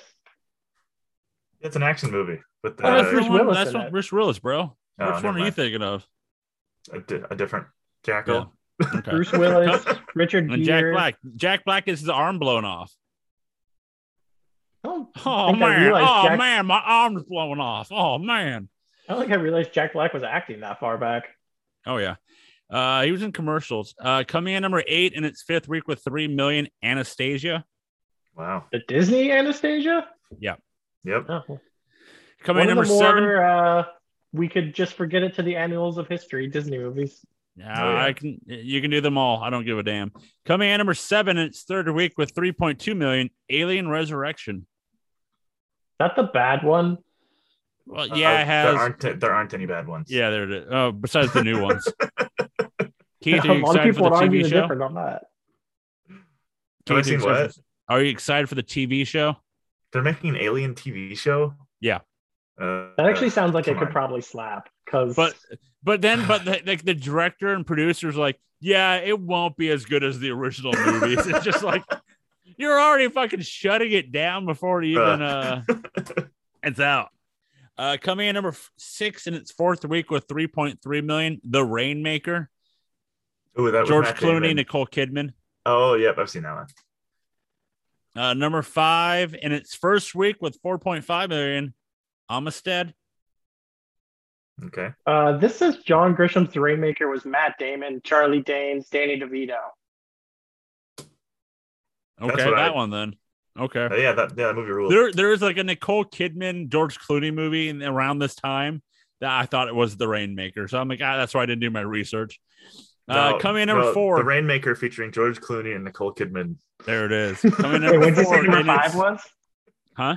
It's an action movie with Oh, that's uh, Bruce Willis That's in what it. Bruce Willis, bro. Oh, Which never one are you thinking of? a, di- a different jackal. Okay. Bruce Willis, Richard And Jack Black. Jack Black is his arm blown off. I Oh man! Oh Jack- man! My arm's blowing off. Oh man! I don't think I realized Jack Black was acting that far back. Oh yeah. Uh, he was in commercials. Uh, coming in number eight in its fifth week with three million. Anastasia. Wow. The Disney Anastasia? Yeah. Yep. Oh. Coming One in number the seven. uh, we could just forget it to the annuals of history Disney movies. Yeah, Oh, yeah. I can. You can do them all. I don't give a damn. Coming in number seven in its third week with 3.2 million. Alien Resurrection. Is that the bad one? Well, Uh, yeah, it has. There aren't there aren't any bad ones. Yeah, there it is. Oh, besides the new ones. Keith, are you excited for the TV show? different on that. Have I Keith, are you seen what? for- Are you excited for the TV show? They're making an alien TV show. Yeah. Uh, That actually sounds like it could on. probably slap because But but then but the, like the director and producers like, yeah, it won't be as good as the original movies. it's just like you're already fucking shutting it down before it even uh it's out. Uh coming in number six in its fourth week with 3.3 million, The Rainmaker, Ooh, that George Matt Clooney, Damon. Nicole Kidman. Oh, yep, I've seen that one. Uh number five in its first week with 4.5 million, Amistad. Okay. uh, this says John Grisham's The Rainmaker was Matt Damon, Charlie Danes, Danny DeVito. Okay, that I- one then. Okay. Uh, yeah, that yeah, that movie rules. There, there is like a Nicole Kidman, George Clooney movie in, around this time that I thought it was The Rainmaker. So I'm like, ah, that's why I didn't do my research. Uh, No, coming in number no, four. The Rainmaker featuring George Clooney and Nicole Kidman. there it is. Coming in Wait, number what you four. say number five was? Huh?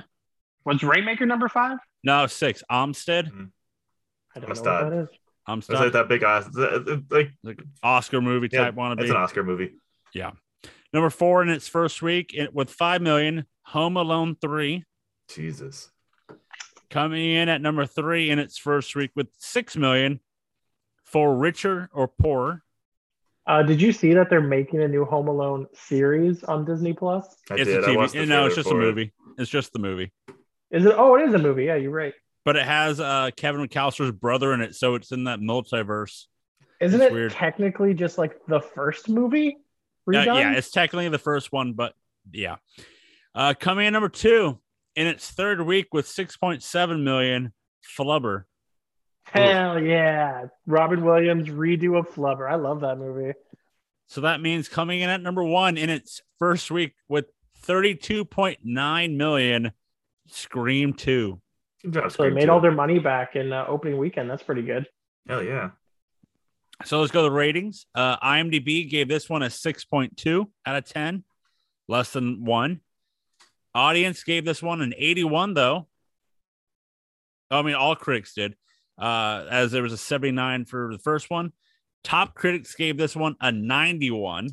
Was Rainmaker number five? No, six. Amstead. I don't know Amistad. what that is. It's like that big Os- the- like like Oscar movie yeah, type wannabe. it's an Oscar movie. Number four in its first week with five million. Home Alone three. Jesus. Coming in at number three in its first week with six million. For richer or poorer. Uh, did you see that they're making a new Home Alone series on Disney Plus? I it's did. a I TV. watched no, it's just a for it. movie. It's just the movie. Is it? Oh, it is a movie. Yeah, you're right. but it has uh Kevin McAllister's brother in it, so it's in that multiverse. Isn't It's it weird. technically just like the first movie? Uh, yeah, it's technically the first one, but yeah. Uh coming in number two in its third week with 6.7 million, Flubber. Hell yeah. Robin Williams redo of Flubber. I love that movie. So that means coming in at number one in its first week with 32.9 million, Scream 2. Good So they made all their money back in uh, opening weekend. That's pretty good. Hell yeah. So let's go to the ratings. Uh, IMDb gave this one a 6.2 out of 10, less than one. Audience gave this one an 81, though. I mean, all critics did, uh, as there was a 79 for the first one. Top critics gave this one a 91.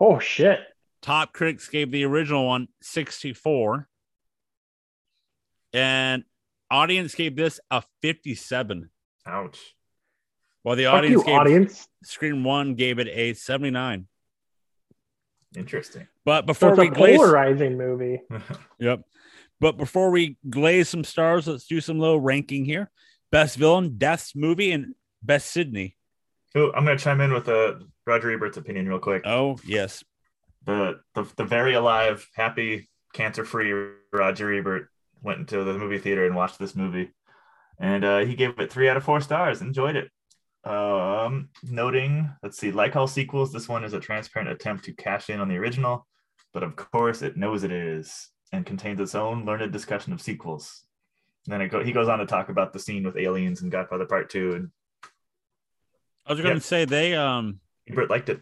Oh, shit. Top critics gave the original one 64. And audience gave this a 57. Ouch. While the Fuck audience you, gave audience. Scream One gave it a 79. Interesting. But So before it's we a glaze, polarizing movie. yep. But before we glaze some stars, let's do some little ranking here. Best villain, deaths movie, and best Sidney. Ooh, I'm gonna chime in with uh, Roger Ebert's opinion real quick. Oh yes, The, the the very alive, happy, cancer-free Roger Ebert went into the movie theater and watched this movie, and uh, he gave it three out of four stars. Enjoyed it. Um, noting, let's see, like all sequels, this one is a transparent attempt to cash in on the original, but of course it knows it is and contains its own learned discussion of sequels. And then it go, he goes on to talk about the scene with aliens and Godfather Part Two, and I was going to Yep. say they um Ebert liked it.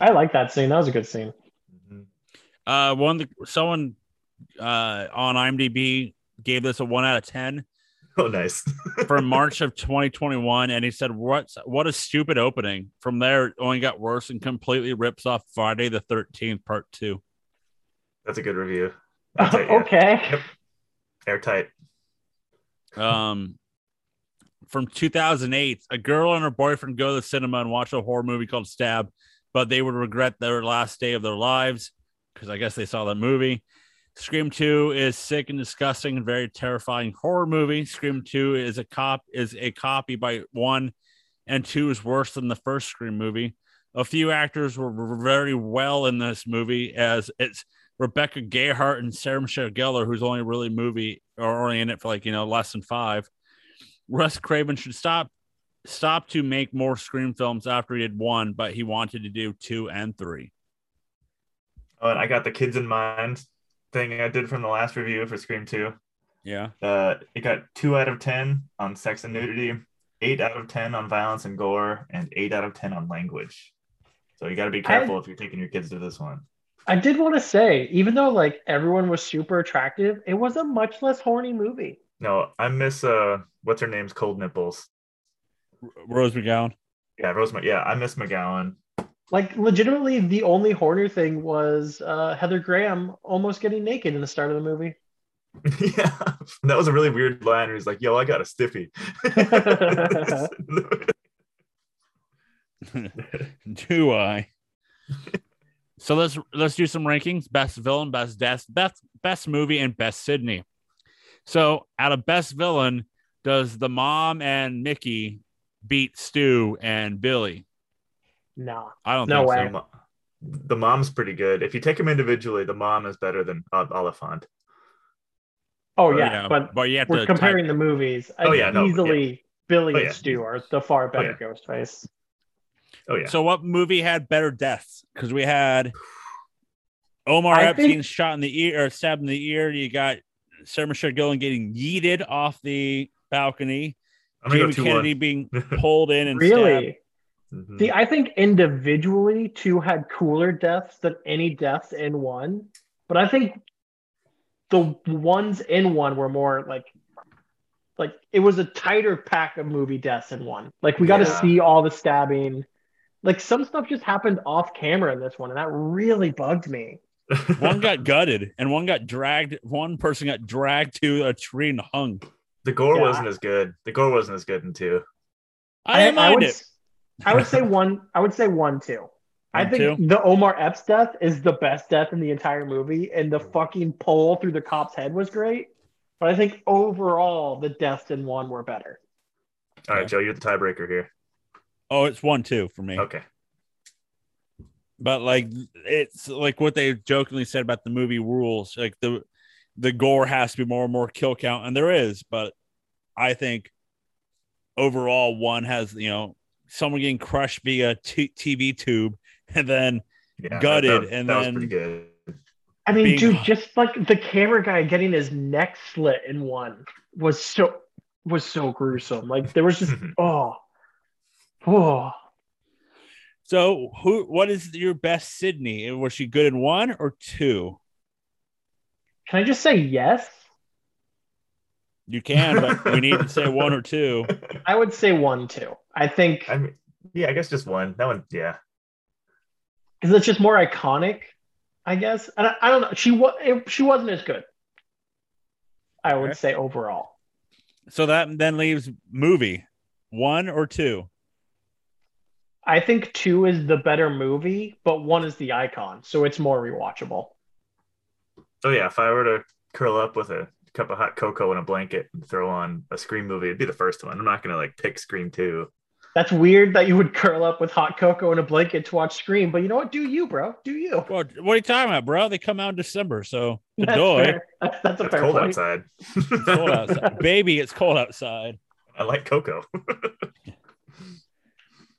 I like that scene. That was a good scene. uh one the, someone uh on IMDb gave this a one out of ten Oh, nice. for March of 2021, and he said, "What's what a stupid opening." From there, it only got worse and completely rips off Friday the 13th Part Two. That's a good review. That's it, yeah. okay. Airtight. Um, from 2008, a girl and her boyfriend go to the cinema and watch a horror movie called Stab, but they would regret their last day of their lives because I guess they saw that movie. Scream 2 is sick and disgusting and very terrifying horror movie. Scream 2 is a cop is a copy by 1 and 2 is worse than the first Scream movie. A few actors were very well in this movie as it's Rebecca Gayheart and Sarah Michelle Gellar who's only really movie or only in it for like, you know, less than 5. Russ Craven should stop stop to make more Scream films after he did 1, but he wanted to do 2 and 3. Oh, and I got the kids in mind thing I did from the last review for Scream 2. Yeah. Uh, it got two out of 10 on sex and nudity, eight out of 10 on violence and gore, and eight out of 10 on language. So you got to be careful I- if you're taking your kids to this one. I did want to say, even though like everyone was super attractive, it was a much less horny movie. No, I miss, uh, what's her name's Cold Nipples. Rose McGowan. Yeah, Rose, yeah, I miss McGowan. Like legitimately, the only horner thing was uh, Heather Graham almost getting naked in the start of the movie. yeah, that was a really weird line. Where he's like, "Yo, I got a stiffy." do I? so let's let's do some rankings: best villain, best death, best best movie, and best Sidney. So out of best villain, does the mom and Mickey beat Stu and Billy? Nah. I don't No think way. The the mom's pretty good. If you take them individually, the mom is better than uh, Olyphant. Oh so. yeah, but but you have we're to comparing type- the movies. Oh, yeah, no, easily Billy Oh, and yeah. Stu are the far better yeah. Ghostface. Oh yeah, So what movie had better deaths? Because we had Omar I Epstein think- shot in the ear or stabbed in the ear. You got Sarah Michelle Gellar getting yeeted off the balcony. I'm Jamie Kennedy one. being pulled in and stabbed. Really? Mhm. See, I think individually two had cooler deaths than any deaths in one, but I think the ones in one were more like like it was a tighter pack of movie deaths in one. Like we got to Yeah. see all the stabbing. Like some stuff just happened off camera in this one, and that really bugged me. One got gutted and one got dragged. One person got dragged to a tree and hung. the gore Yeah. wasn't as good. The gore wasn't as good in two. I didn't mind would, it. I would say one. I would say one too. I think two? the Omar Epps death is the best death in the entire movie, and the fucking pole through the cop's head was great. But I think overall, the deaths in one were better. All right, Joe, you're the tiebreaker here. Oh, it's one two for me. Okay. But like it's like what they jokingly said about the movie rules. Like the the gore has to be more and more kill count, and there is. But I think overall, one has you know someone getting crushed via t- TV tube, and then Yeah, Gutted, that, and that then- was pretty good. I mean, Being- dude, just like the camera guy getting his neck slit in one was so was so gruesome. Like there was just oh, oh. so who? What is your best Sidney? Was she good in one or two? Can I just say yes? You can, but we need to say one or two. I would say one too. I think I mean, yeah, I guess just one. That one, yeah. because it's just more iconic, I guess. And I, I don't know. She was she wasn't as good. I would Okay. say overall. So that then leaves movie one or two. I think two is the better movie, but one is the icon, so it's more rewatchable. Oh yeah, if I were to curl up with a cup of hot cocoa and a blanket and throw on a Scream movie, it'd be the first one. I'm not gonna like pick Scream two. That's weird that you would curl up with hot cocoa and a blanket to watch Scream, but you know what? Do you, bro? Do you? Well, what are you talking about, bro? They come out in December, so That's enjoy. fair. That's, that's a It's fair cold point. outside. It's cold outside. Baby, it's cold outside. I like cocoa.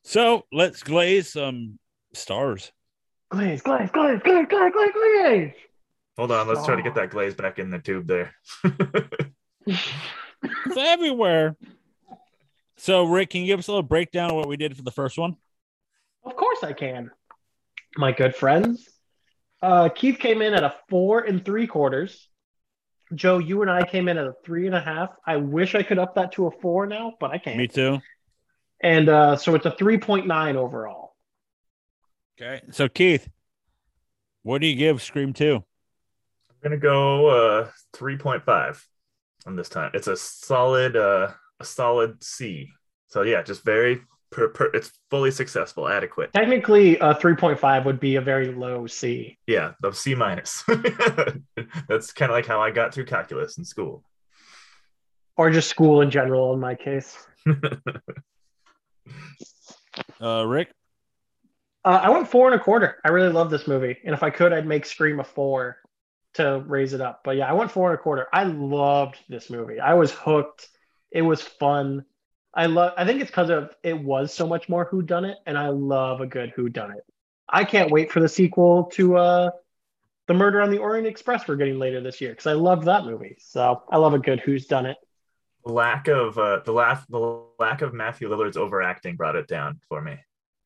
So let's glaze some stars. Glaze, glaze, glaze, glaze, glaze, glaze, glaze. Hold on, let's try to get Oh. that glaze back in the tube there. It's everywhere. So, Rick, can you give us a little breakdown of what we did for the first one? Of course I can. My good friends. Uh, Keith came in at a four and three quarters. Joe, you and I came in at a three and a half. I wish I could up that to a four now, but I can't. Me too. And uh, so it's a 3.9 overall. Okay. So, Keith, what do you give Scream 2? I'm gonna go uh 3.5 on this time. It's a solid uh a solid C. So yeah, just very per, per, it's fully successful, adequate. Technically, a 3.5 would be a very low C. Yeah, the C minus. That's kind of like how I got through calculus in school. Or just school in general, in my case. Uh, Rick, Uh, I went four and a quarter. I really love this movie, and if I could, I'd make Scream a four to raise it up. But yeah, I went four and a quarter. I loved this movie. I was hooked. It was fun. I love. I think it's because of it was so much more Who Done It, and I love a good Who Done It. I can't wait for the sequel to uh, the Murder on the Orient Express we're getting later this year because I love that movie. So I love a good Who's Done It. lack of uh, the lack the lack of Matthew Lillard's overacting brought it down for me.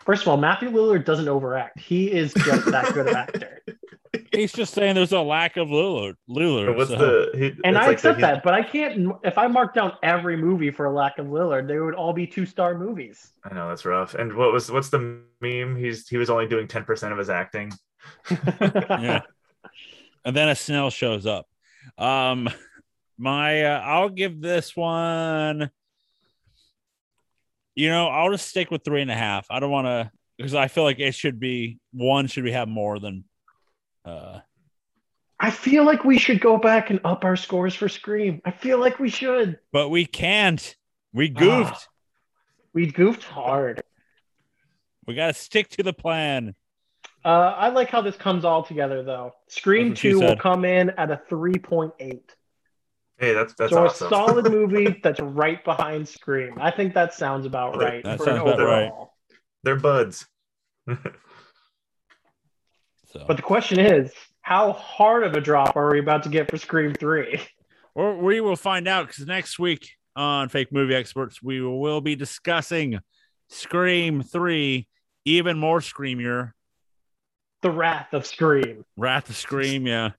First of all, Matthew Lillard doesn't overact. He is just that good an actor. he's just saying there's a lack of Lillard. Lillard. What's so- the he, And I like accept he- that, but I can't. If I mark down every movie for a lack of Lillard, they would all be two star movies. I know that's rough. And what was what's the meme? He's he was only doing ten percent of his acting. yeah. And then a snail shows up. Um, my uh, I'll give this one. You know, I'll just stick with three and a half. I don't want to because I feel like it should be one. Should we have more than? Uh, I feel like we should go back and up our scores for Scream. I feel like we should. but we can't. We goofed. Ah. We goofed hard. We got to stick to the plan. Uh, I like how this comes all together, though. Scream That's what she 2 will come in at a 3.8. Hey, that's that's so awesome. a solid movie that's right behind Scream. I think that sounds about That- right. that for sounds an about right. overall. They're buds. So, But the question is, how hard of a drop are we about to get for Scream 3? or we will find out because next week on Fake Movie Experts, we will be discussing Scream Three, even more screamier. The Wrath of Scream. Wrath of Scream, yeah.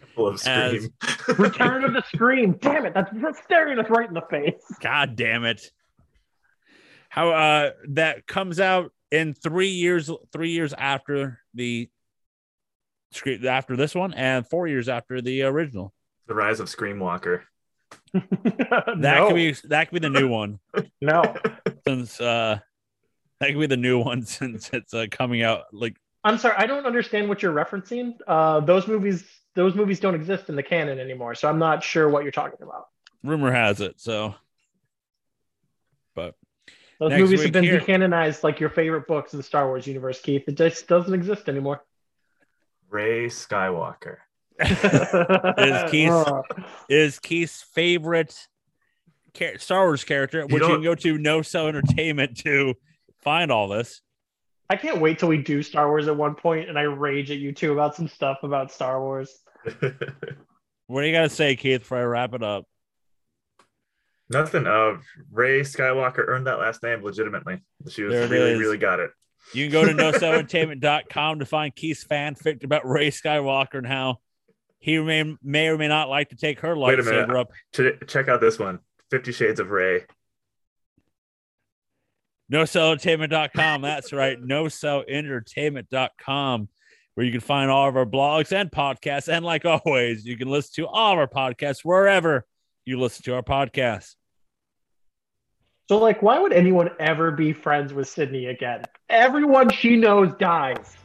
Full of As- scream. Return of the Scream. Damn it, that's, that's staring us right in the face. God damn it. How uh that comes out in three years, three years after the script after this one, and four years after the original. the rise of Scream Walker. That no, could be that could be the new one no. since uh that could be the new one since it's uh, coming out like I'm sorry, I don't understand what you're referencing. Uh, those movies, those movies don't exist in the canon anymore, so I'm not sure what you're talking about. rumor has it. So, but Those Next movies week have been here- decanonized like your favorite books of the Star Wars universe, Keith. It just doesn't exist anymore. Rey Skywalker. Is Keith- Uh, is Keith's favorite char- Star Wars character, which you don't- can go to No Cell Entertainment to find all this. I can't wait till we do Star Wars at one point and I rage at you two about some stuff about Star Wars. What do you got to say, Keith, before I wrap it up? Nothing. Uh, Rey Skywalker earned that last name legitimately. She was really, is. really got it. You can go to nocellentertainment.com to find Keith's fanfic about Rey Skywalker and how he may, may or may not like to take her Wait a minute. lightsaber up. Ch- Check out this one. Fifty Shades of Ray. NoCellEntertainment.com. That's right. NoCellEntertainment.com, where you can find all of our blogs and podcasts. And like always, you can listen to all of our podcasts wherever you listen to our podcasts. So, like, why would anyone ever be friends with Sidney again? Everyone she knows dies.